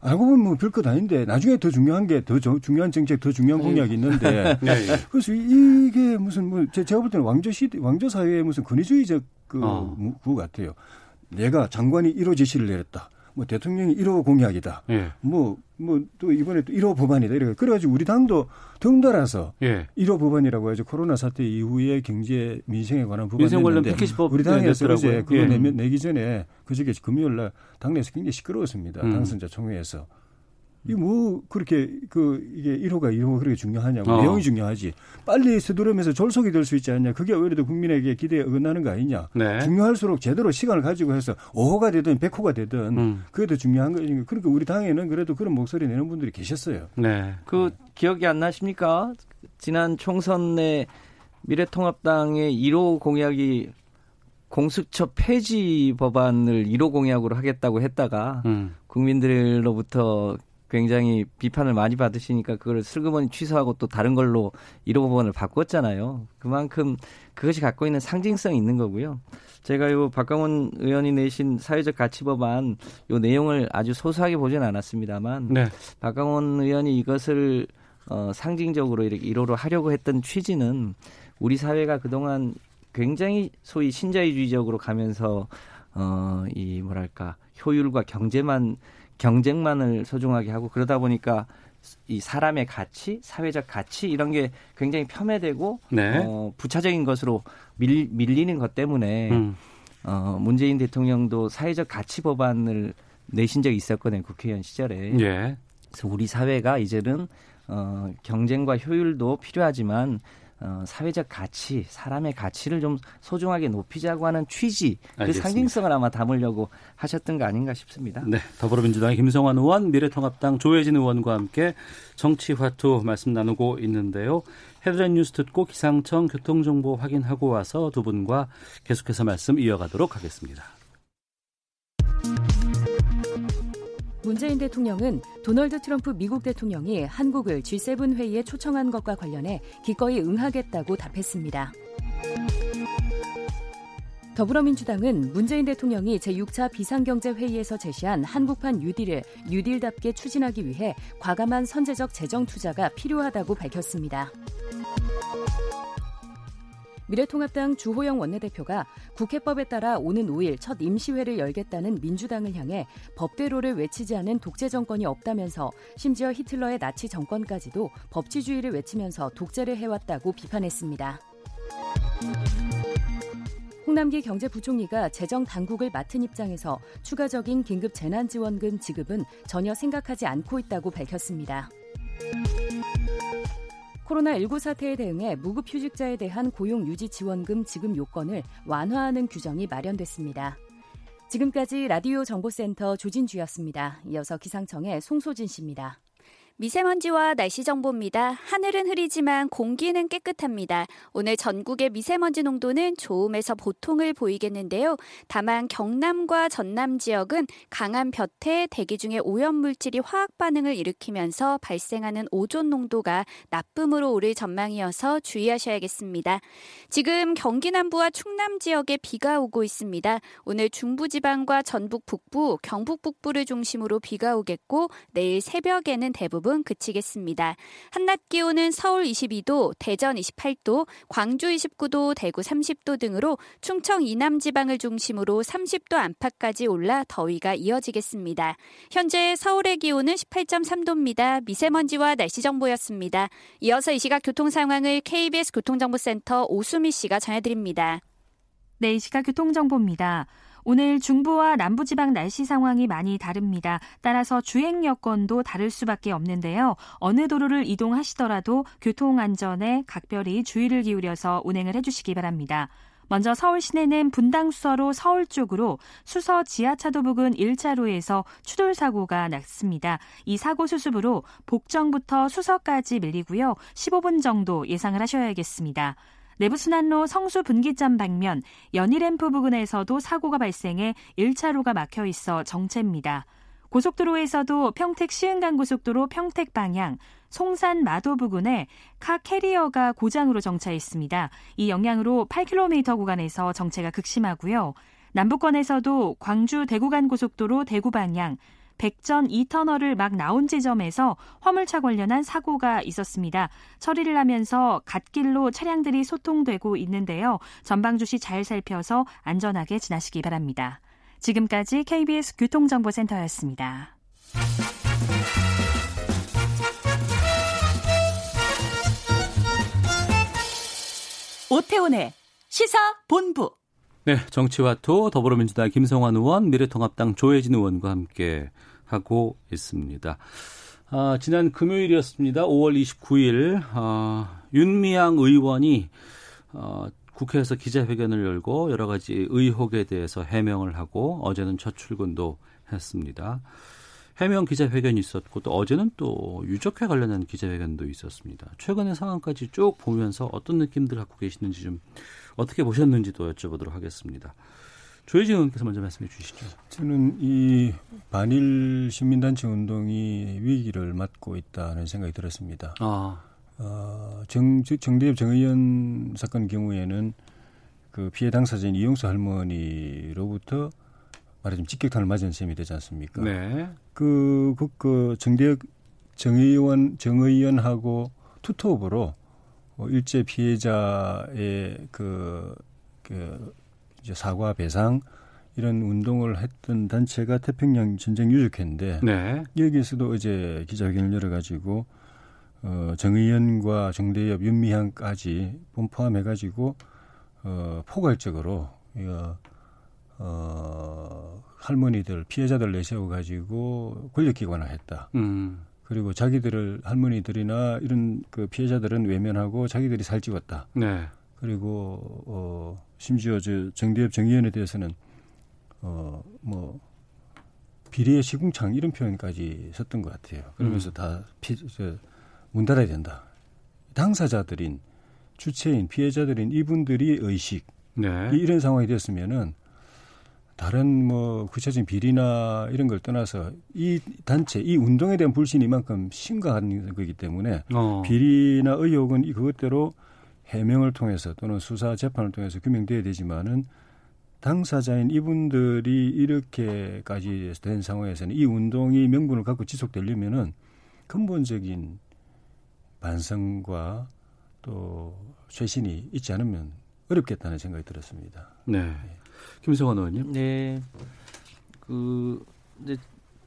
알고 보면 뭐 별것 아닌데 나중에 더 중요한 게 더 중요한 정책, 더 중요한 공약이 있는데 네, 네. 그래서 이게 무슨 뭐 제가 볼 때는 왕조 시대, 왕조 사회의 무슨 권위주의적 그 어. 구 같아요. 내가 장관이 1호 지시를 내렸다. 뭐 대통령이 1호 공약이다. 예. 뭐, 뭐 또 이번에 또 1호 법안이다. 이렇게. 그래가지고 우리 당도 덩달아서 예. 1호 법안이라고 해서 코로나 사태 이후에 경제 민생에 관한 법안이 있는데 우리 당에서 어제 그거 예. 내면 내기 전에 그저께 금요일 날 당내에서 굉장히 시끄러웠습니다. 음. 당선자 총회에서. 이뭐 그렇게 그 이게 1호가 2호가 그렇게 중요하냐고 어. 내용이 중요하지. 빨리 서두르면서 졸속이 될 수 있지 않냐. 그게 오히려 국민에게 기대에 어긋나는 거 아니냐. 네. 중요할수록 제대로 시간을 가지고 해서 5호가 되든 100호가 되든 음. 그게 더 중요한 거니까. 그러니까 우리 당에는 그래도 그런 목소리 내는 분들이 계셨어요. 네. 그 기억이 안 나십니까? 지난 총선에 미래통합당의 1호 공약이 공수처 폐지 법안을 1호 공약으로 하겠다고 했다가 음. 국민들로부터 굉장히 비판을 많이 받으시니까 그걸 슬그머니 취소하고 또 다른 걸로 1호 법안을 바꿨잖아요. 그만큼 그것이 갖고 있는 상징성이 있는 거고요. 제가 요 박강원 의원이 내신 사회적 가치 법안 요 내용을 아주 소소하게 보진 않았습니다만 네. 박강원 의원이 이것을 어, 상징적으로 이렇게 1호로 하려고 했던 취지는 우리 사회가 그동안 굉장히 소위 신자유주의적으로 가면서 어, 이 뭐랄까 효율과 경제만 경쟁만을 소중하게 하고 그러다 보니까 이 사람의 가치, 사회적 가치 이런 게 굉장히 폄훼되고 네. 어, 부차적인 것으로 밀, 밀리는 것 때문에 음. 어, 문재인 대통령도 사회적 가치 법안을 내신 적이 있었거든요 국회의원 시절에. 예. 그래서 우리 사회가 이제는 어, 경쟁과 효율도 필요하지만 어, 사회적 가치, 사람의 가치를 좀 소중하게 높이자고 하는 취지, 그. 상징성을 아마 담으려고 하셨던 거 아닌가 싶습니다. 네, 더불어민주당의 김성환 의원, 미래통합당 조혜진 의원과 함께 정치화투 말씀 나누고 있는데요. 헤드라인 뉴스 듣고 기상청 교통정보 확인하고 와서 두 분과 계속해서 말씀 이어가도록 하겠습니다. 문재인 대통령은 도널드 트럼프 미국 대통령이 한국을 G7 회의에 초청한 것과 관련해 기꺼이 응하겠다고 답했습니다. 더불어민주당은 문재인 대통령이 제6차 비상경제회의에서 제시한 한국판 뉴딜을 뉴딜답게 추진하기 위해 과감한 선제적 재정 투자가 필요하다고 밝혔습니다. 미래통합당 주호영 원내대표가 국회법에 따라 오는 5일 첫 임시회를 열겠다는 민주당을 향해 법대로를 외치지 않은 독재 정권이 없다면서 심지어 히틀러의 나치 정권까지도 법치주의를 외치면서 독재를 해왔다고 비판했습니다. 홍남기 경제부총리가 재정 당국을 맡은 입장에서 추가적인 긴급 재난지원금 지급은 전혀 생각하지 않고 있다고 밝혔습니다. 코로나19 사태에 대응해 무급휴직자에 대한 고용유지지원금 지급 요건을 완화하는 규정이 마련됐습니다. 지금까지 라디오 정보센터 조진주였습니다. 이어서 기상청의 송소진 씨입니다. 미세먼지와 날씨 정보입니다. 하늘은 흐리지만 공기는 깨끗합니다. 오늘 전국의 미세먼지 농도는 좋음에서 보통을 보이겠는데요. 다만 경남과 전남 지역은 강한 볕에 대기 중에 오염물질이 화학 반응을 일으키면서 발생하는 오존 농도가 나쁨으로 오를 전망이어서 주의하셔야겠습니다. 지금 경기 남부와 충남 지역에 비가 오고 있습니다. 오늘 중부지방과 전북 북부, 경북 북부를 중심으로 비가 오겠고 내일 새벽에는 대부분 대 부분 그치겠습니다. 한낮 기온은 서울 22도, 대전 28도, 광주 29도, 대구 30도 등으로 충청 이남 지방을 중심으로 30도 안팎까지 올라 더위가 이어지겠습니다. 현재 서울의 기온은 18.3도입니다. 미세먼지와 날씨 정보였습니다. 이어서 이 시각 교통 상황을 KBS 교통정보센터 오수미 씨가 전해드립니다. 네, 이 시각 교통정보입니다. 오늘 중부와 남부지방 날씨 상황이 많이 다릅니다. 따라서 주행 여건도 다를 수밖에 없는데요. 어느 도로를 이동하시더라도 교통 안전에 각별히 주의를 기울여서 운행을 해주시기 바랍니다. 먼저 서울 시내는 분당 수서로 서울 쪽으로 수서 지하차도 부근 1차로에서 추돌 사고가 났습니다. 이 사고 수습으로 복정부터 수서까지 밀리고요. 15분 정도 예상을 하셔야겠습니다. 내부순환로 성수 분기점 방면 연희램프 부근에서도 사고가 발생해 1차로가 막혀 있어 정체입니다. 고속도로에서도 평택 시흥간 고속도로 평택 방향 송산 마도 부근에 카 캐리어가 고장으로 정차해 있습니다. 이 영향으로 8km 구간에서 정체가 극심하고요. 남부권에서도 광주 대구간 고속도로 대구 방향 백전 2터널을 막 나온 지점에서 화물차 관련한 사고가 있었습니다. 처리를 하면서 갓길로 차량들이 소통되고 있는데요. 전방 주시 잘 살펴서 안전하게 지나시기 바랍니다. 지금까지 KBS 교통정보센터였습니다. 오태훈의 시사 본부. 네, 정치와토 더불어민주당 김성환 의원, 미래통합당 조혜진 의원과 함께 하고 있습니다. 아, 지난 금요일이었습니다. 5월 29일 어, 윤미향 의원이 어, 국회에서 기자회견을 열고 여러 가지 의혹에 대해서 해명을 하고 어제는 첫 출근도 했습니다. 해명 기자회견이 있었고 또 어제는 또 유적회 관련한 기자회견도 있었습니다. 최근의 상황까지 쭉 보면서 어떤 느낌들 갖고 계시는지 좀 어떻게 보셨는지도 여쭤보도록 하겠습니다. 조혜진 의원께서 먼저 말씀해 주시죠. 저는 이 반일 시민단체 운동이 위기를 맞고 있다는 생각이 들었습니다. 아. 어, 정, 정대협 정의연 사건 경우에는 그 피해 당사자인 이용수 할머니로부터 말하자면 직격탄을 맞은 셈이 되지 않습니까? 네. 그, 그, 그 정대협 정의원, 정의연하고 투톱으로 어, 일제 피해자의 그, 그 이제 사과 배상 이런 운동을 했던 단체가 태평양 전쟁 유족회인데 네. 여기에서도 어제 기자회견을 열어가지고 어, 정의연과 정대엽, 윤미향까지 포함해가지고 어, 포괄적으로 어, 어, 할머니들 피해자들 내세워가지고 권력기관화 했다. 음. 그리고 자기들을 할머니들이나 이런 그 피해자들은 외면하고 자기들이 살찌웠다. 네. 그리고 어 심지어 저 정대협 정의원에 대해서는 어뭐 비리의 시궁창 이런 표현까지 썼던 것 같아요. 그러면서 음. 다문 닫아야 된다. 당사자들인 주체인 피해자들인 이분들이 의식 네. 이런 상황이 됐으면은 다른 뭐 구체적인 비리나 이런 걸 떠나서 이 단체, 이 운동에 대한 불신이 이만큼 심각한 거기 때문에 어. 비리나 의혹은 그것대로 해명을 통해서 또는 수사 재판을 통해서 규명돼야 되지만은 당사자인 이분들이 이렇게까지 된 상황에서는 이 운동이 명분을 갖고 지속되려면은 근본적인 반성과 또 쇄신이 있지 않으면 어렵겠다는 생각이 들었습니다. 네. 네. 김성환 의원님. 네. 그 이제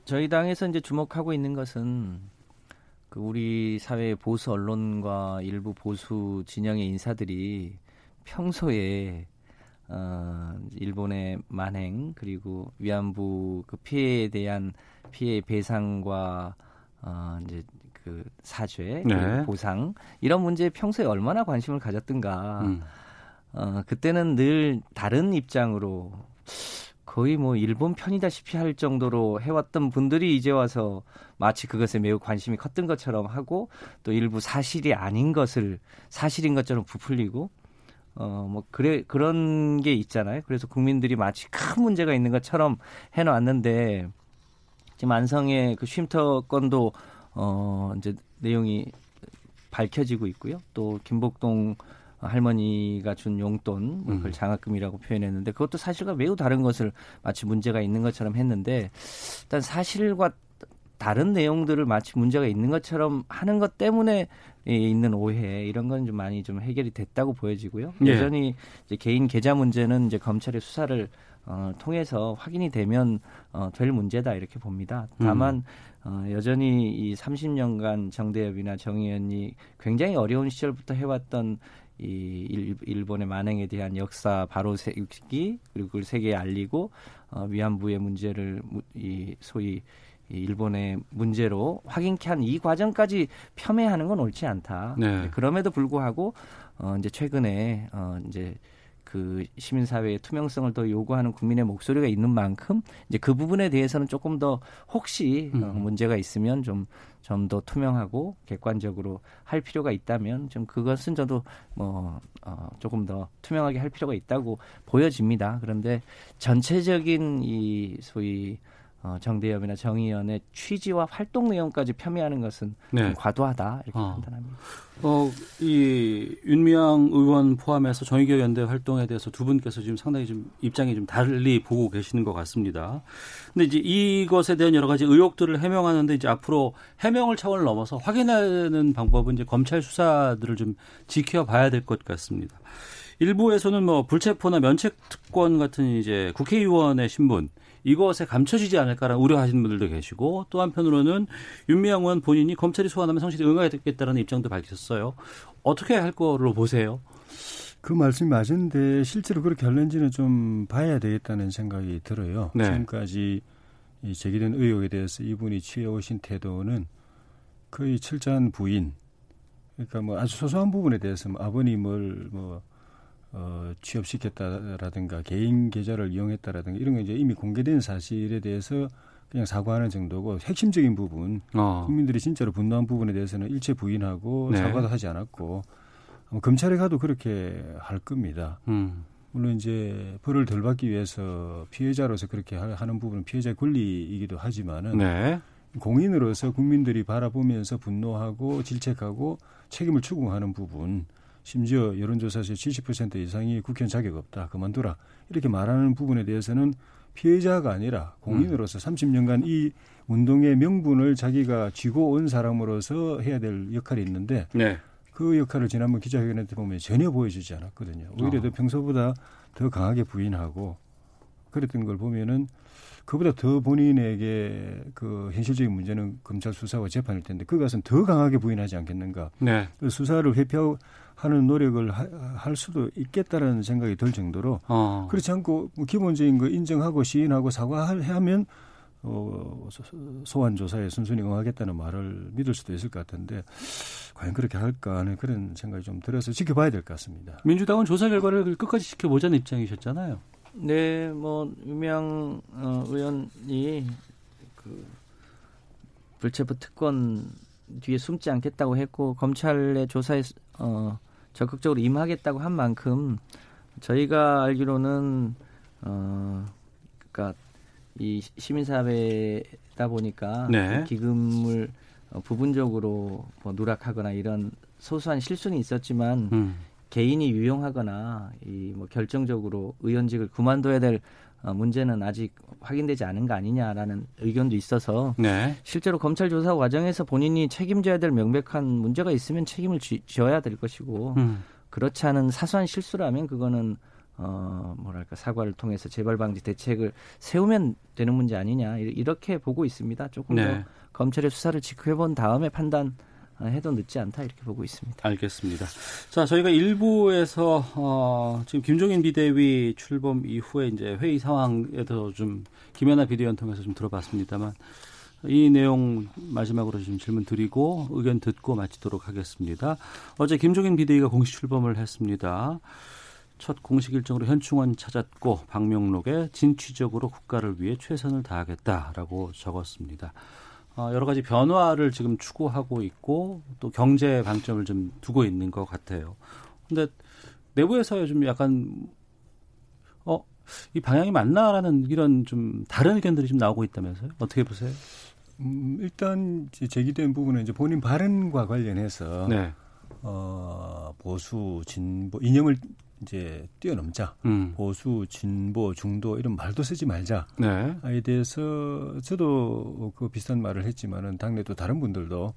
저희 당에서 이제 주목하고 있는 것은 그 우리 사회의 보수 언론과 일부 보수 진영의 인사들이 평소에 어, 일본의 만행 그리고 위안부 그 피해에 대한 피해 배상과 어, 이제 그 사죄, 네. 보상 이런 문제에 평소에 얼마나 관심을 가졌던가. 음. 어, 그때는 늘 다른 입장으로 거의 뭐 일본 편이다시피 할 정도로 해왔던 분들이 이제 와서 마치 그것에 매우 관심이 컸던 것처럼 하고 또 일부 사실이 아닌 것을 사실인 것처럼 부풀리고 어 뭐 그래 그런 게 있잖아요. 그래서 국민들이 마치 큰 문제가 있는 것처럼 해놓았는데 지금 안성의 그 쉼터 건도 어 이제 내용이 밝혀지고 있고요. 또 김복동 할머니가 준 용돈, 뭐 그걸 음. 장학금이라고 표현했는데 그것도 사실과 매우 다른 것을 마치 문제가 있는 것처럼 했는데 일단 사실과 다른 내용들을 마치 문제가 있는 것처럼 하는 것 때문에 있는 오해 이런 건 좀 많이 좀 해결이 됐다고 보여지고요. 예. 여전히 이제 개인 계좌 문제는 이제 검찰의 수사를 어, 통해서 확인이 되면 어, 될 문제다 이렇게 봅니다. 다만 음. 어, 여전히 이 30년간 정대협이나 정의연이 굉장히 어려운 시절부터 해왔던 이 일본의 만행에 대한 역사 바로 세우기 그리고 그걸 세계에 알리고 어, 위안부의 문제를 이 소위 이 일본의 문제로 확인케 한 이 과정까지 폄훼하는 건 옳지 않다. 네. 그럼에도 불구하고 어 이제 최근에 어 이제 그 시민사회의 투명성을 더 요구하는 국민의 목소리가 있는 만큼 이제 그 부분에 대해서는 조금 더 혹시 어, 음. 어, 문제가 있으면 좀 좀 더 투명하고 객관적으로 할 필요가 있다면 좀 그것은 저도 뭐 어, 조금 더 투명하게 할 필요가 있다고 보여집니다. 그런데 전체적인 이 소위 어, 정대협이나 정의연의 취지와 활동 내용까지 폄훼하는 것은 네. 과도하다 이렇게 어. 판단합니다. 어, 이 윤미향 의원 포함해서 정의교 연대 활동에 대해서 두 분께서 지금 상당히 좀 입장이 좀 달리 보고 계시는 것 같습니다. 근데 이제 이것에 대한 여러 가지 의혹들을 해명하는데 이제 앞으로 해명을 차원을 넘어서 확인하는 방법은 이제 검찰 수사들을 좀 지켜봐야 될 것 같습니다. 일부에서는 뭐 불체포나 면책 특권 같은 이제 국회의원의 신분 이것에 감춰지지 않을까라는 우려하시는 분들도 계시고 또 한편으로는 윤미향 의원 본인이 검찰이 소환하면 성실히 응하겠다라는 입장도 밝혔어요. 어떻게 할 거로 보세요? 그 말씀이 맞은데 실제로 그렇게 할는지는 좀 봐야 되겠다는 생각이 들어요. 네. 지금까지 이 제기된 의혹에 대해서 이분이 취해 오신 태도는 거의 철저한 부인. 그러니까 뭐 아주 소소한 부분에 대해서 뭐 아버님을 뭐 어, 취업시켰다라든가 개인 계좌를 이용했다라든가 이런 게 이제 이미 공개된 사실에 대해서 그냥 사과하는 정도고 핵심적인 부분 어. 국민들이 진짜로 분노한 부분에 대해서는 일체 부인하고 네. 사과도 하지 않았고 뭐 검찰에 가도 그렇게 할 겁니다. 음. 물론 이제 벌을 덜 받기 위해서 피해자로서 그렇게 하는 부분은 피해자의 권리이기도 하지만은 네. 공인으로서 국민들이 바라보면서 분노하고 질책하고 책임을 추궁하는 부분 심지어 여론조사에서 70% 이상이 국회의원 자격 없다 그만두라 이렇게 말하는 부분에 대해서는 피해자가 아니라 공인으로서 음. 30년간 이 운동의 명분을 자기가 쥐고 온 사람으로서 해야 될 역할이 있는데 네. 그 역할을 지난번 기자회견에 보면 전혀 보여주지 않았거든요. 오히려 어. 더 평소보다 더 강하게 부인하고 그랬던 걸 보면은 그보다 더 본인에게 그 현실적인 문제는 검찰 수사와 재판일 텐데 그것은 더 강하게 부인하지 않겠는가. 네. 그 수사를 회피하 는 노력을 하, 할 수도 있겠다라는 생각이 들 정도로 어. 그렇지 않고 뭐 기본적인 거 인정하고 시인하고 사과하면 어, 소환 조사에 순순히 응하겠다는 말을 믿을 수도 있을 것 같은데 과연 그렇게 할까 하는 그런 생각이 좀 들어서 지켜봐야 될 것 같습니다. 민주당은 조사 결과를 끝까지 지켜보자는 입장이셨잖아요. 네, 뭐 유명 어, 의원이 그 불체포 특권 뒤에 숨지 않겠다고 했고 검찰의 조사에 어, 적극적으로 임하겠다고 한 만큼 저희가 알기로는 어, 그러니까 이 시민사회다 보니까 네. 그 기금을 어, 부분적으로 뭐 누락하거나 이런 소소한 실수는 있었지만 음. 개인이 유용하거나 이 뭐 결정적으로 의원직을 그만둬야 될 어, 문제는 아직 확인되지 않은 거 아니냐라는 의견도 있어서 네. 실제로 검찰 조사 과정에서 본인이 책임져야 될 명백한 문제가 있으면 책임을 지, 져야 될 것이고 음. 그렇지 않은 사소한 실수라면 그거는 어, 뭐랄까, 사과를 통해서 재발 방지 대책을 세우면 되는 문제 아니냐, 이렇게 보고 있습니다. 조금 네. 더 검찰의 수사를 지켜본 다음에 판단, 해도 늦지 않다 이렇게 보고 있습니다. 알겠습니다. 자, 저희가 일부에서 어, 지금 김종인 비대위 출범 이후에 이제 회의 상황에도 좀 김연아 비대위원 통해서 좀 들어봤습니다만 이 내용 마지막으로 좀 질문 드리고 의견 듣고 마치도록 하겠습니다. 어제 김종인 비대위가 공식 출범을 했습니다. 첫 공식 일정으로 현충원 찾았고 방명록에 진취적으로 국가를 위해 최선을 다하겠다라고 적었습니다. 어, 여러 가지 변화를 지금 추구하고 있고 또 경제 방점을 좀 두고 있는 것 같아요. 근데 내부에서 좀 약간 어, 이 방향이 맞나라는 이런 좀 다른 의견들이 좀 나오고 있다면서요? 어떻게 보세요? 음, 일단 제기된 부분은 이제 본인 발언과 관련해서 네. 어, 보수 진보 이념을 이제 뛰어넘자 음. 보수 진보 중도 이런 말도 쓰지 말자에 네. 대해서 저도 그 비슷한 말을 했지만은 당내 또 다른 분들도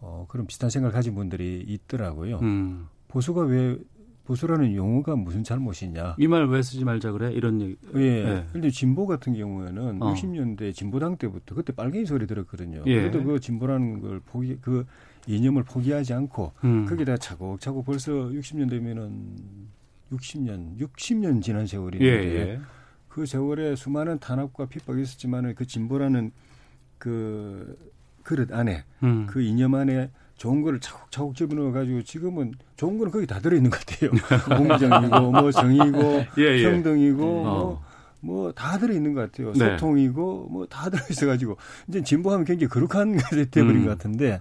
어 그런 비슷한 생각을 가진 분들이 있더라고요. 음. 보수가 왜 보수라는 용어가 무슨 잘못이냐? 이 말 왜 쓰지 말자 그래? 이런 얘기. 예. 네. 근데 진보 같은 경우에는 어. 60년대 진보당 때부터 그때 빨갱이 소리 들었거든요. 예. 그래도 그 진보라는 걸 포기 그 이념을 포기하지 않고 음. 거기다 차곡차곡 벌써 60년 되면은 60년, 60년 지난 세월인데 예, 예. 그 세월에 수많은 탄압과 핍박이 있었지만은 그 진보라는 그 그릇 안에 음. 그 이념 안에 좋은 거를 차곡차곡 집어넣어 가지고 지금은 좋은 거는 거기 다 들어 있는 것 같아요. 공정이고 뭐 정의고 예, 예. 평등이고 음. 뭐뭐다 들어 있는 것 같아요. 네. 소통이고 뭐 다 들어 있어 가지고 이제 진보하면 굉장히 거룩한 것이 돼버린 음. 것 같은데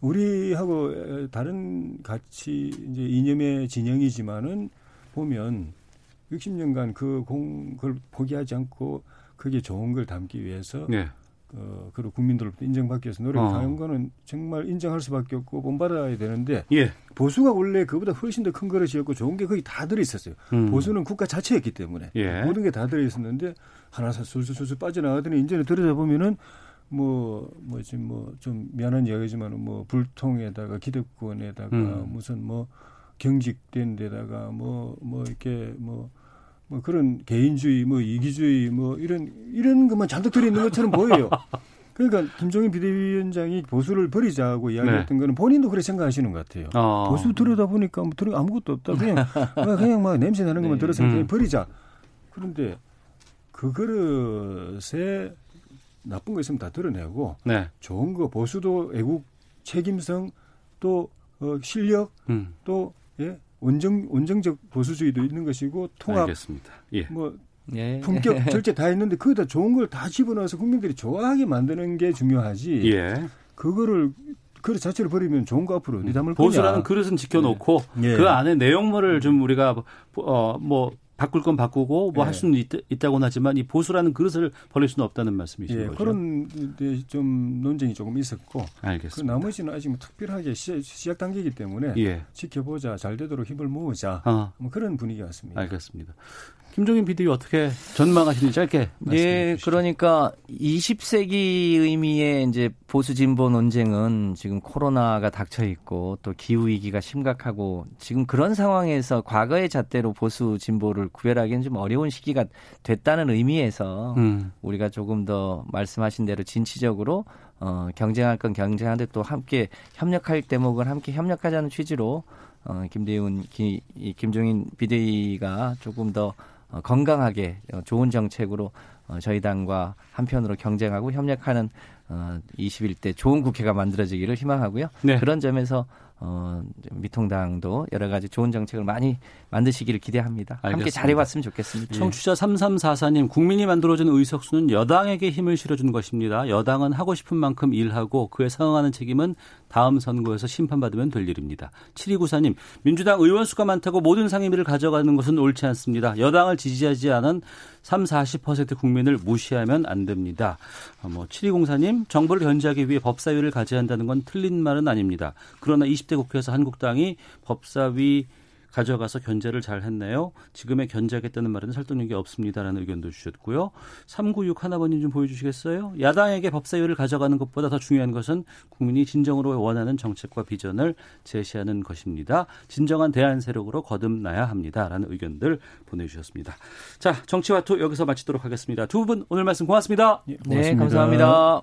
우리하고 다른 가치 이제 이념의 진영이지만은 보면 60년간 그 공, 그걸 포기하지 않고 그게 좋은 걸 담기 위해서 네. 어, 그리고 국민들로부터 인정받기 위해서 노력한 어. 거는 정말 인정할 수밖에 없고 본받아야 되는데 예. 보수가 원래 그보다 훨씬 더 큰 그릇이었고 좋은 게 거의 다 들어있었어요. 음. 보수는 국가 자체였기 때문에 예. 모든 게 다 들어있었는데 하나씩 술술술술 빠져나가더니 이제는 들여다보면은 뭐, 뭐지, 뭐, 좀 미안한 이야기지만, 뭐, 불통에다가, 기득권에다가, 음. 무슨 뭐, 경직된 데다가 뭐, 뭐 이렇게 뭐, 뭐 그런 개인주의, 뭐 이기주의, 뭐 이런, 이런 것만 잔뜩 들어 있는 것처럼 보여요. 그러니까 김종인 비대위원장이 보수를 버리자고 이야기했던 네. 거는 본인도 그렇게 생각하시는 것 같아요. 어. 보수 들여다 보니까 뭐 들어 아무것도 없다. 그냥 그냥 막 냄새 나는 것만 네. 들어서 그냥 음. 버리자. 그런데 그 그릇에 나쁜 거 있으면 다 드러내고 네. 좋은 거 보수도 애국 책임성 또 어, 실력 음. 또 예, 원정 원정적 보수주의도 있는 것이고 통합 알겠습니다. 예. 뭐 예. 품격 절제 다 했는데 거기다 좋은 걸 다 집어넣어서 국민들이 좋아하게 만드는 게 중요하지. 예. 그거를 그릇 자체를 버리면 좋은 거 앞으로 어디 담을. 보수라는 그릇은 지켜놓고 예. 그 안에 내용물을 좀 우리가 어 뭐 바꿀 건 바꾸고 뭐 예. 할 수는 있, 있다고는 하지만 이 보수라는 그릇을 버릴 수는 없다는 말씀이신 예, 거죠. 그런 데좀 논쟁이 조금 있었고 그 알겠습니다. 나머지는 아직 뭐 특별하게 시, 시작 단계이기 때문에 예. 지켜보자 잘 되도록 힘을 모으자 아, 뭐 그런 분위기 같습니다. 알겠습니다. 김종인 비대위 어떻게 전망하시는지 짧게 말씀해 예, 주시죠. 그러니까 20세기 의미의 이제 보수 진보 논쟁은 지금 코로나가 닥쳐 있고 또 기후 위기가 심각하고 지금 그런 상황에서 과거의 잣대로 보수 진보를 구별하기는 좀 어려운 시기가 됐다는 의미에서 음. 우리가 조금 더 말씀하신 대로 진취적으로 어, 경쟁할 건 경쟁하는데 또 함께 협력할 대목은 함께 협력하자는 취지로 어, 김대훈, 기, 이 김종인 비대위가 조금 더 어, 건강하게 어, 좋은 정책으로 어, 저희 당과 한편으로 경쟁하고 협력하는 어, 21대 좋은 국회가 만들어지기를 희망하고요. 네. 그런 점에서 어, 미통당도 여러 가지 좋은 정책을 많이 만드시기를 기대합니다. 함께 알겠습니다. 잘해왔으면 좋겠습니다. 청취자 3344님, 국민이 만들어준 의석수는 여당에게 힘을 실어준 것입니다. 여당은 하고 싶은 만큼 일하고 그에 상응하는 책임은 다음 선거에서 심판받으면 될 일입니다. 7294님, 민주당 의원 수가 많다고 모든 상임위를 가져가는 것은 옳지 않습니다. 여당을 지지하지 않은 3, 40% 국민을 무시하면 안 됩니다. 어, 뭐 7204님, 정부를 견제하기 위해 법사위를 가져야 한다는 건 틀린 말은 아닙니다. 그러나 20대 국회에서 한국당이 법사위 가져가서 견제를 잘 했네요. 지금의 견제하겠다는 말에는 설득력이 없습니다라는 의견도 주셨고요. 396 하나번님 좀 보여주시겠어요? 야당에게 법사위를 가져가는 것보다 더 중요한 것은 국민이 진정으로 원하는 정책과 비전을 제시하는 것입니다. 진정한 대안 세력으로 거듭나야 합니다라는 의견들 보내주셨습니다. 자, 정치와투 여기서 마치도록 하겠습니다. 두 분 오늘 말씀 고맙습니다. 예, 네, 고맙습니다. 감사합니다.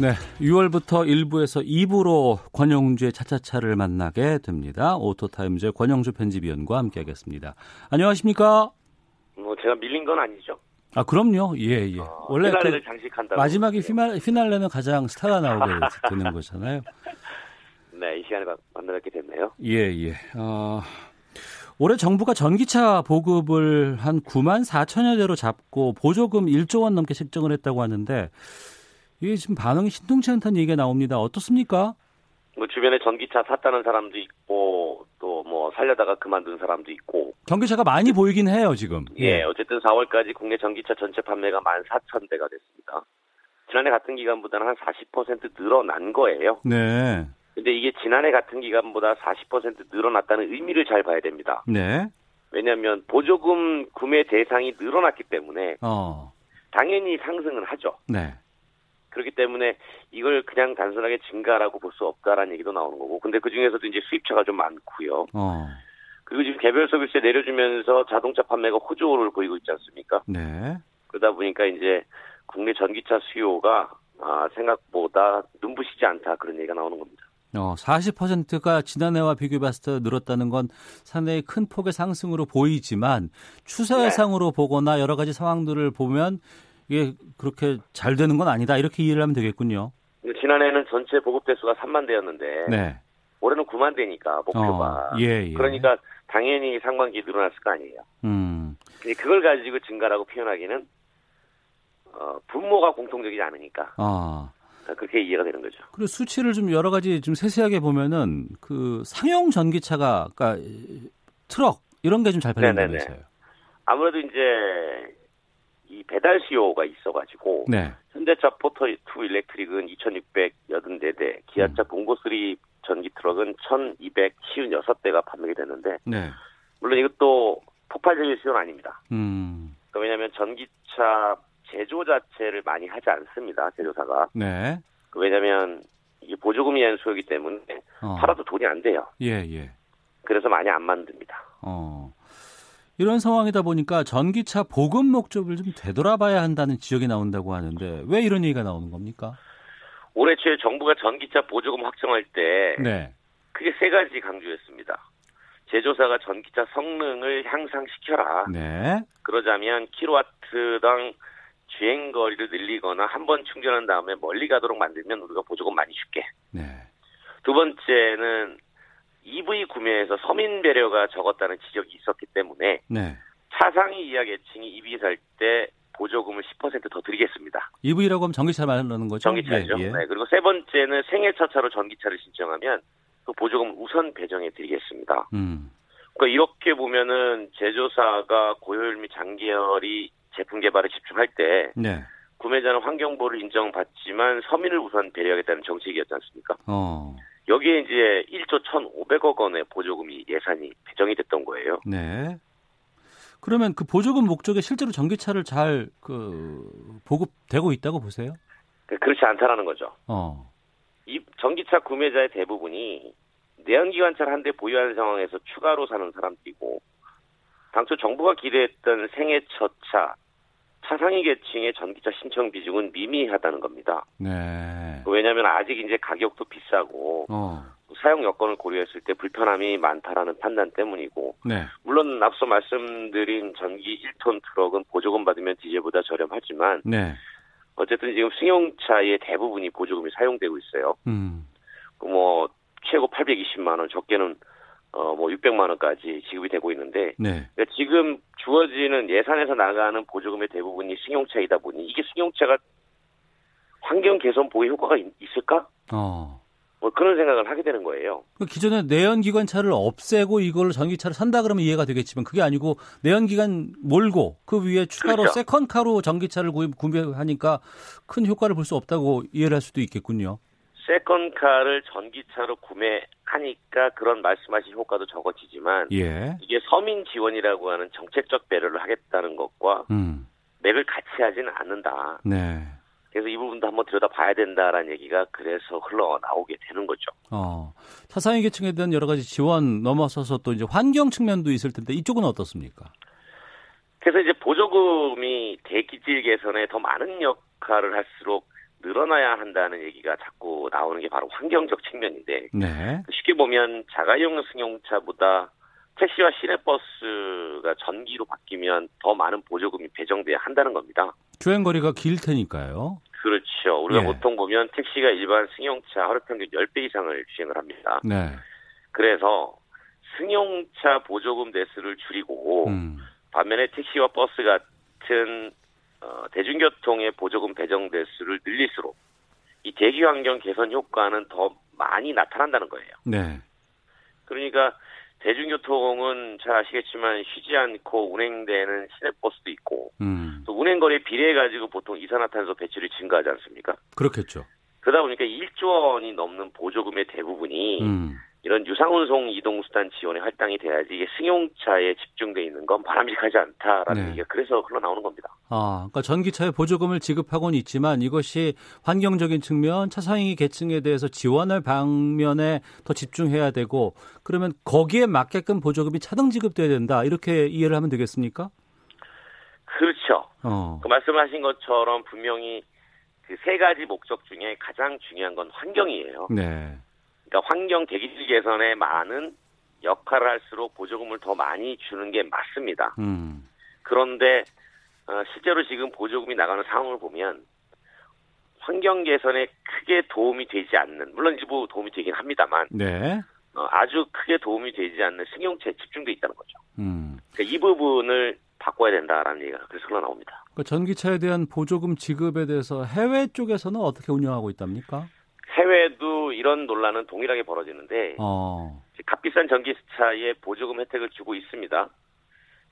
네, 6월부터 1부에서 2부로 권영주의 차차차를 만나게 됩니다. 오토타임즈의 권영주 편집위원과 함께하겠습니다. 안녕하십니까? 뭐 제가 밀린 건 아니죠. 아, 그럼요. 예, 예. 어, 원래 그. 마지막에 피날, 피날레는 가장 스타가 나오게 되는 거잖아요. 네, 이 시간에 마- 만나뵙게 됐네요. 예, 예. 어, 올해 정부가 전기차 보급을 한 9만 4천여 대로 잡고 보조금 1조 원 넘게 책정을 했다고 하는데 이게 지금 반응이 신통치 않다는 얘기가 나옵니다. 어떻습니까? 뭐 주변에 전기차 샀다는 사람도 있고 또 뭐 살려다가 그만둔 사람도 있고. 전기차가 많이 보이긴 해요, 지금. 예, 어쨌든 4월까지 국내 전기차 전체 판매가 14,000대가 됐습니다. 지난해 같은 기간보다는 한 40% 늘어난 거예요. 네. 근데 이게 지난해 같은 기간보다 40% 늘어났다는 의미를 잘 봐야 됩니다. 네. 왜냐하면 보조금 구매 대상이 늘어났기 때문에 어. 당연히 상승은 하죠. 네. 그렇기 때문에 이걸 그냥 단순하게 증가라고 볼 수 없다라는 얘기도 나오는 거고. 근데 그 중에서도 이제 수입차가 좀 많고요. 어. 그리고 지금 개별 서비스에 내려주면서 자동차 판매가 호조를 보이고 있지 않습니까? 네. 그러다 보니까 이제 국내 전기차 수요가 아, 생각보다 눈부시지 않다 그런 얘기가 나오는 겁니다. 어, 40%가 지난해와 비교해봤을 때 늘었다는 건 상당히 큰 폭의 상승으로 보이지만 추세상으로 보거나 여러 가지 상황들을 보면 이게 그렇게 잘 되는 건 아니다. 이렇게 이해를 하면 되겠군요. 지난해는 전체 보급 대수가 3만 대였는데 네. 올해는 9만 대니까 목표가 어, 예, 예. 그러니까 당연히 상반기에 늘어났을 거 아니에요. 음. 근데 그걸 가지고 증가라고 표현하기는 어, 분모가 공통적이지 않으니까 아. 그렇게 이해가 되는 거죠. 그리고 수치를 좀 여러 가지 좀 세세하게 보면은 그 상용 전기차가 그러니까 트럭 이런 게 좀 잘 팔린다면서요. 아무래도 이제 이 배달 수요가 있어가지고 네. 현대차 포터 2 일렉트릭은 2,684대, 기아차 봉고 3 전기 트럭은 1,256대가 판매가 됐는데 네. 물론 이것도 폭발적인 수요는 아닙니다. 음. 그러니까 왜냐하면 전기차 제조 자체를 많이 하지 않습니다. 제조사가. 네. 왜냐하면 이게 보조금이 한 수요이기 때문에 어. 팔아도 돈이 안 돼요. 예, 예. 그래서 많이 안 만듭니다. 어. 이런 상황이다 보니까 전기차 보급 목적을 좀 되돌아봐야 한다는 지적이 나온다고 하는데 왜 이런 얘기가 나오는 겁니까? 올해 초에 정부가 전기차 보조금 확정할 때 네. 크게 세 가지 강조했습니다. 제조사가 전기차 성능을 향상시켜라. 네. 그러자면 킬로와트당 주행 거리를 늘리거나 한 번 충전한 다음에 멀리 가도록 만들면 우리가 보조금 많이 줄게. 네. 두 번째는 EV 구매에서 서민 배려가 적었다는 지적이 있었기 때문에 네. 차상위 이하 계층이 EV 살 때 보조금을 10%더 드리겠습니다. EV라고 하면 전기차 말하는 거죠? 전기차죠. 예, 예. 네, 그리고 세 번째는 생애 첫차로 전기차를 신청하면 그 보조금 우선 배정해 드리겠습니다. 음. 그러니까 이렇게 보면은 제조사가 고효율 및 장기열이 제품 개발에 집중할 때 네. 구매자는 환경보를 인정받지만 서민을 우선 배려하겠다는 정책이었지 않습니까? 어. 여기에 이제 1조 1,500억 원의 보조금이 예산이 배정이 됐던 거예요. 네. 그러면 그 보조금 목적에 실제로 전기차를 잘 그 보급되고 있다고 보세요? 그렇지 않다라는 거죠. 어. 이 전기차 구매자의 대부분이 내연기관차를 한 대 보유하는 상황에서 추가로 사는 사람들이고 당초 정부가 기대했던 생애 첫 차 차상위 계층의 전기차 신청 비중은 미미하다는 겁니다. 네. 왜냐하면 아직 이제 가격도 비싸고 어. 사용 여건을 고려했을 때 불편함이 많다라는 판단 때문이고 네. 물론 앞서 말씀드린 전기 1톤 트럭은 보조금 받으면 디젤보다 저렴하지만 네. 어쨌든 지금 승용차의 대부분이 보조금이 사용되고 있어요. 음. 그뭐 최고 820만 원, 적게는 어 뭐 600만 원까지 지급이 되고 있는데 네. 그러니까 지금 주어지는 예산에서 나가는 보조금의 대부분이 승용차이다 보니 이게 승용차가 환경 개선 보호 효과가 있, 있을까? 어. 뭐 그런 생각을 하게 되는 거예요. 그 기존에 내연기관차를 없애고 이걸 전기차를 산다 그러면 이해가 되겠지만 그게 아니고 내연기관 몰고 그 위에 추가로 그렇죠. 세컨카로 전기차를 구입, 구매하니까 큰 효과를 볼 수 없다고 이해를 할 수도 있겠군요. 세컨카를 전기차로 구매하니까 그런 말씀하신 효과도 적어지지만 예. 이게 서민 지원이라고 하는 정책적 배려를 하겠다는 것과 음. 맥을 같이 하지는 않는다. 네. 그래서 이 부분도 한번 들여다봐야 된다라는 얘기가 그래서 흘러나오게 되는 거죠. 어. 차상위 계층에 대한 여러 가지 지원 넘어서서 또 이제 환경 측면도 있을 텐데 이쪽은 어떻습니까? 그래서 이제 보조금이 대기질 개선에 더 많은 역할을 할수록 늘어나야 한다는 얘기가 자꾸 나오는 게 바로 환경적 측면인데 네. 쉽게 보면 자가용 승용차보다 택시와 시내버스가 전기로 바뀌면 더 많은 보조금이 배정돼야 한다는 겁니다. 주행 거리가 길 테니까요. 그렇죠. 우리가 예. 보통 보면 택시가 일반 승용차 하루 평균 10배 이상을 주행을 합니다. 네. 그래서 승용차 보조금 대수를 줄이고 음. 반면에 택시와 버스 같은 어, 대중교통의 보조금 배정 대수를 늘릴수록 이 대기 환경 개선 효과는 더 많이 나타난다는 거예요. 네. 그러니까 대중교통은 잘 아시겠지만 쉬지 않고 운행되는 시내버스도 있고 음. 또 운행거리에 비례해 가지고 보통 이산화탄소 배출이 증가하지 않습니까? 그렇겠죠. 그러다 보니까 1조 원이 넘는 보조금의 대부분이 음. 이런 유상운송 이동수단 지원에 할당이 돼야지 이게 승용차에 집중돼 있는 건 바람직하지 않다라는 네. 얘기가 그래서 흘러나오는 겁니다. 아, 그러니까 전기차에 보조금을 지급하고는 있지만 이것이 환경적인 측면, 차상위 계층에 대해서 지원할 방면에 더 집중해야 되고 그러면 거기에 맞게끔 보조금이 차등 지급돼야 된다. 이렇게 이해를 하면 되겠습니까? 그렇죠. 어. 그 말씀하신 것처럼 분명히 그 세 가지 목적 중에 가장 중요한 건 환경이에요. 네. 그러니까 환경 대기질 개선에 많은 역할을 할수록 보조금을 더 많이 주는 게 맞습니다. 음. 그런데 어, 실제로 지금 보조금이 나가는 상황을 보면 환경 개선에 크게 도움이 되지 않는 물론 일부 도움이 되긴 합니다만 네. 어, 아주 크게 도움이 되지 않는 승용차에 집중돼 있다는 거죠. 음. 그러니까 이 부분을 바꿔야 된다라는 얘기가 그래서 흘러나옵니다. 그 전기차에 대한 보조금 지급에 대해서 해외 쪽에서는 어떻게 운영하고 있답니까? 해외도 이런 논란은 동일하게 벌어지는데 어. 값비싼 전기차에 보조금 혜택을 주고 있습니다.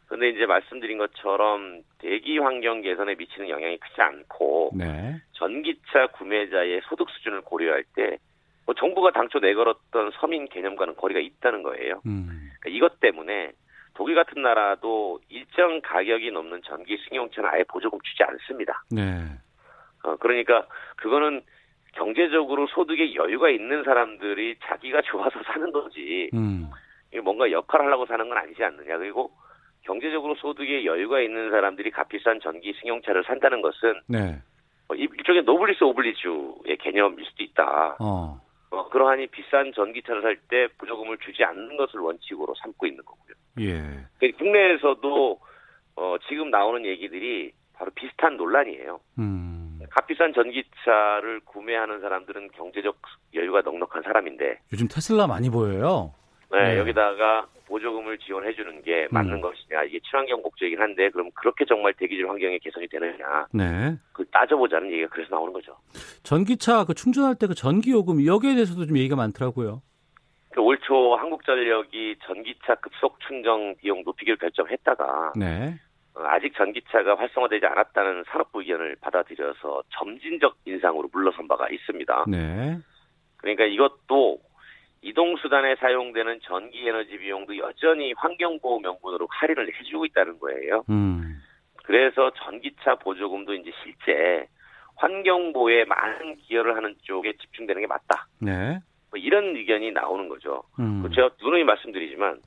그런데 이제 말씀드린 것처럼 대기 환경 개선에 미치는 영향이 크지 않고 네. 전기차 구매자의 소득 수준을 고려할 때 뭐 정부가 당초 내걸었던 서민 개념과는 거리가 있다는 거예요. 음. 그러니까 이것 때문에 독일 같은 나라도 일정 가격이 넘는 전기 승용차는 아예 보조금 주지 않습니다. 네. 어, 그러니까 그거는 경제적으로 소득에 여유가 있는 사람들이 자기가 좋아서 사는 거지. 음. 뭔가 역할을 하려고 사는 건 아니지 않느냐. 그리고 경제적으로 소득에 여유가 있는 사람들이 값비싼 전기 승용차를 산다는 것은 네. 어, 일종의 노블리스 오블리주의 개념일 수도 있다. 어. 어, 그러하니 비싼 전기차를 살 때 보조금을 주지 않는 것을 원칙으로 삼고 있는 거고요. 예. 그 국내에서도 어, 지금 나오는 얘기들이 바로 비슷한 논란이에요. 음. 값비싼 전기차를 구매하는 사람들은 경제적 여유가 넉넉한 사람인데 요즘 테슬라 많이 보여요. 네, 네. 여기다가 보조금을 지원해 주는 게 맞는 음. 것이냐 이게 친환경 목적이긴 한데 그럼 그렇게 정말 대기질 환경이 개선이 되느냐 네. 그 따져보자는 얘기가 그래서 나오는 거죠. 전기차 그 충전할 때 그 전기 요금 여기에 대해서도 좀 얘기가 많더라고요. 그 올초 한국전력이 전기차 급속 충전 비용 높이기를 결정했다가 네. 어, 아직 전기차가 활성화되지 않았다는 산업부 의견을 받아들여서 점진적 인상으로 물러선 바가 있습니다. 네. 그러니까 이것도 이동수단에 사용되는 전기 에너지 비용도 여전히 환경보호 명분으로 할인을 해주고 있다는 거예요. 음. 그래서 전기차 보조금도 이제 실제 환경보호에 많은 기여를 하는 쪽에 집중되는 게 맞다. 네. 뭐 이런 의견이 나오는 거죠. 음. 그 제가 누누이 말씀드리지만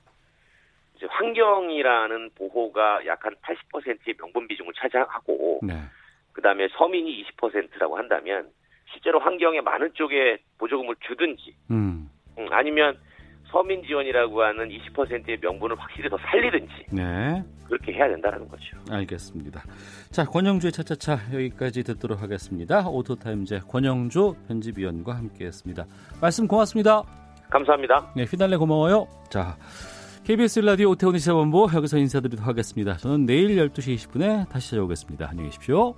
환경이라는 보호가 약 한 80%의 명분 비중을 차지하고 네. 그다음에 서민이 20%라고 한다면 실제로 환경에 많은 쪽에 보조금을 주든지 음. 음, 아니면 서민 지원이라고 하는 20%의 명분을 확실히 더 살리든지 네. 그렇게 해야 된다는 거죠. 알겠습니다. 자, 권영주의 차차차 여기까지 듣도록 하겠습니다. 오토타임즈 권영주 편집위원과 함께했습니다. 말씀 고맙습니다. 감사합니다. 네, 휘달래 고마워요. 자, KBS 라디오 오태훈의 시사본부 여기서 인사드리도록 하겠습니다. 저는 내일 12시 20분에 다시 찾아오겠습니다. 안녕히 계십시오.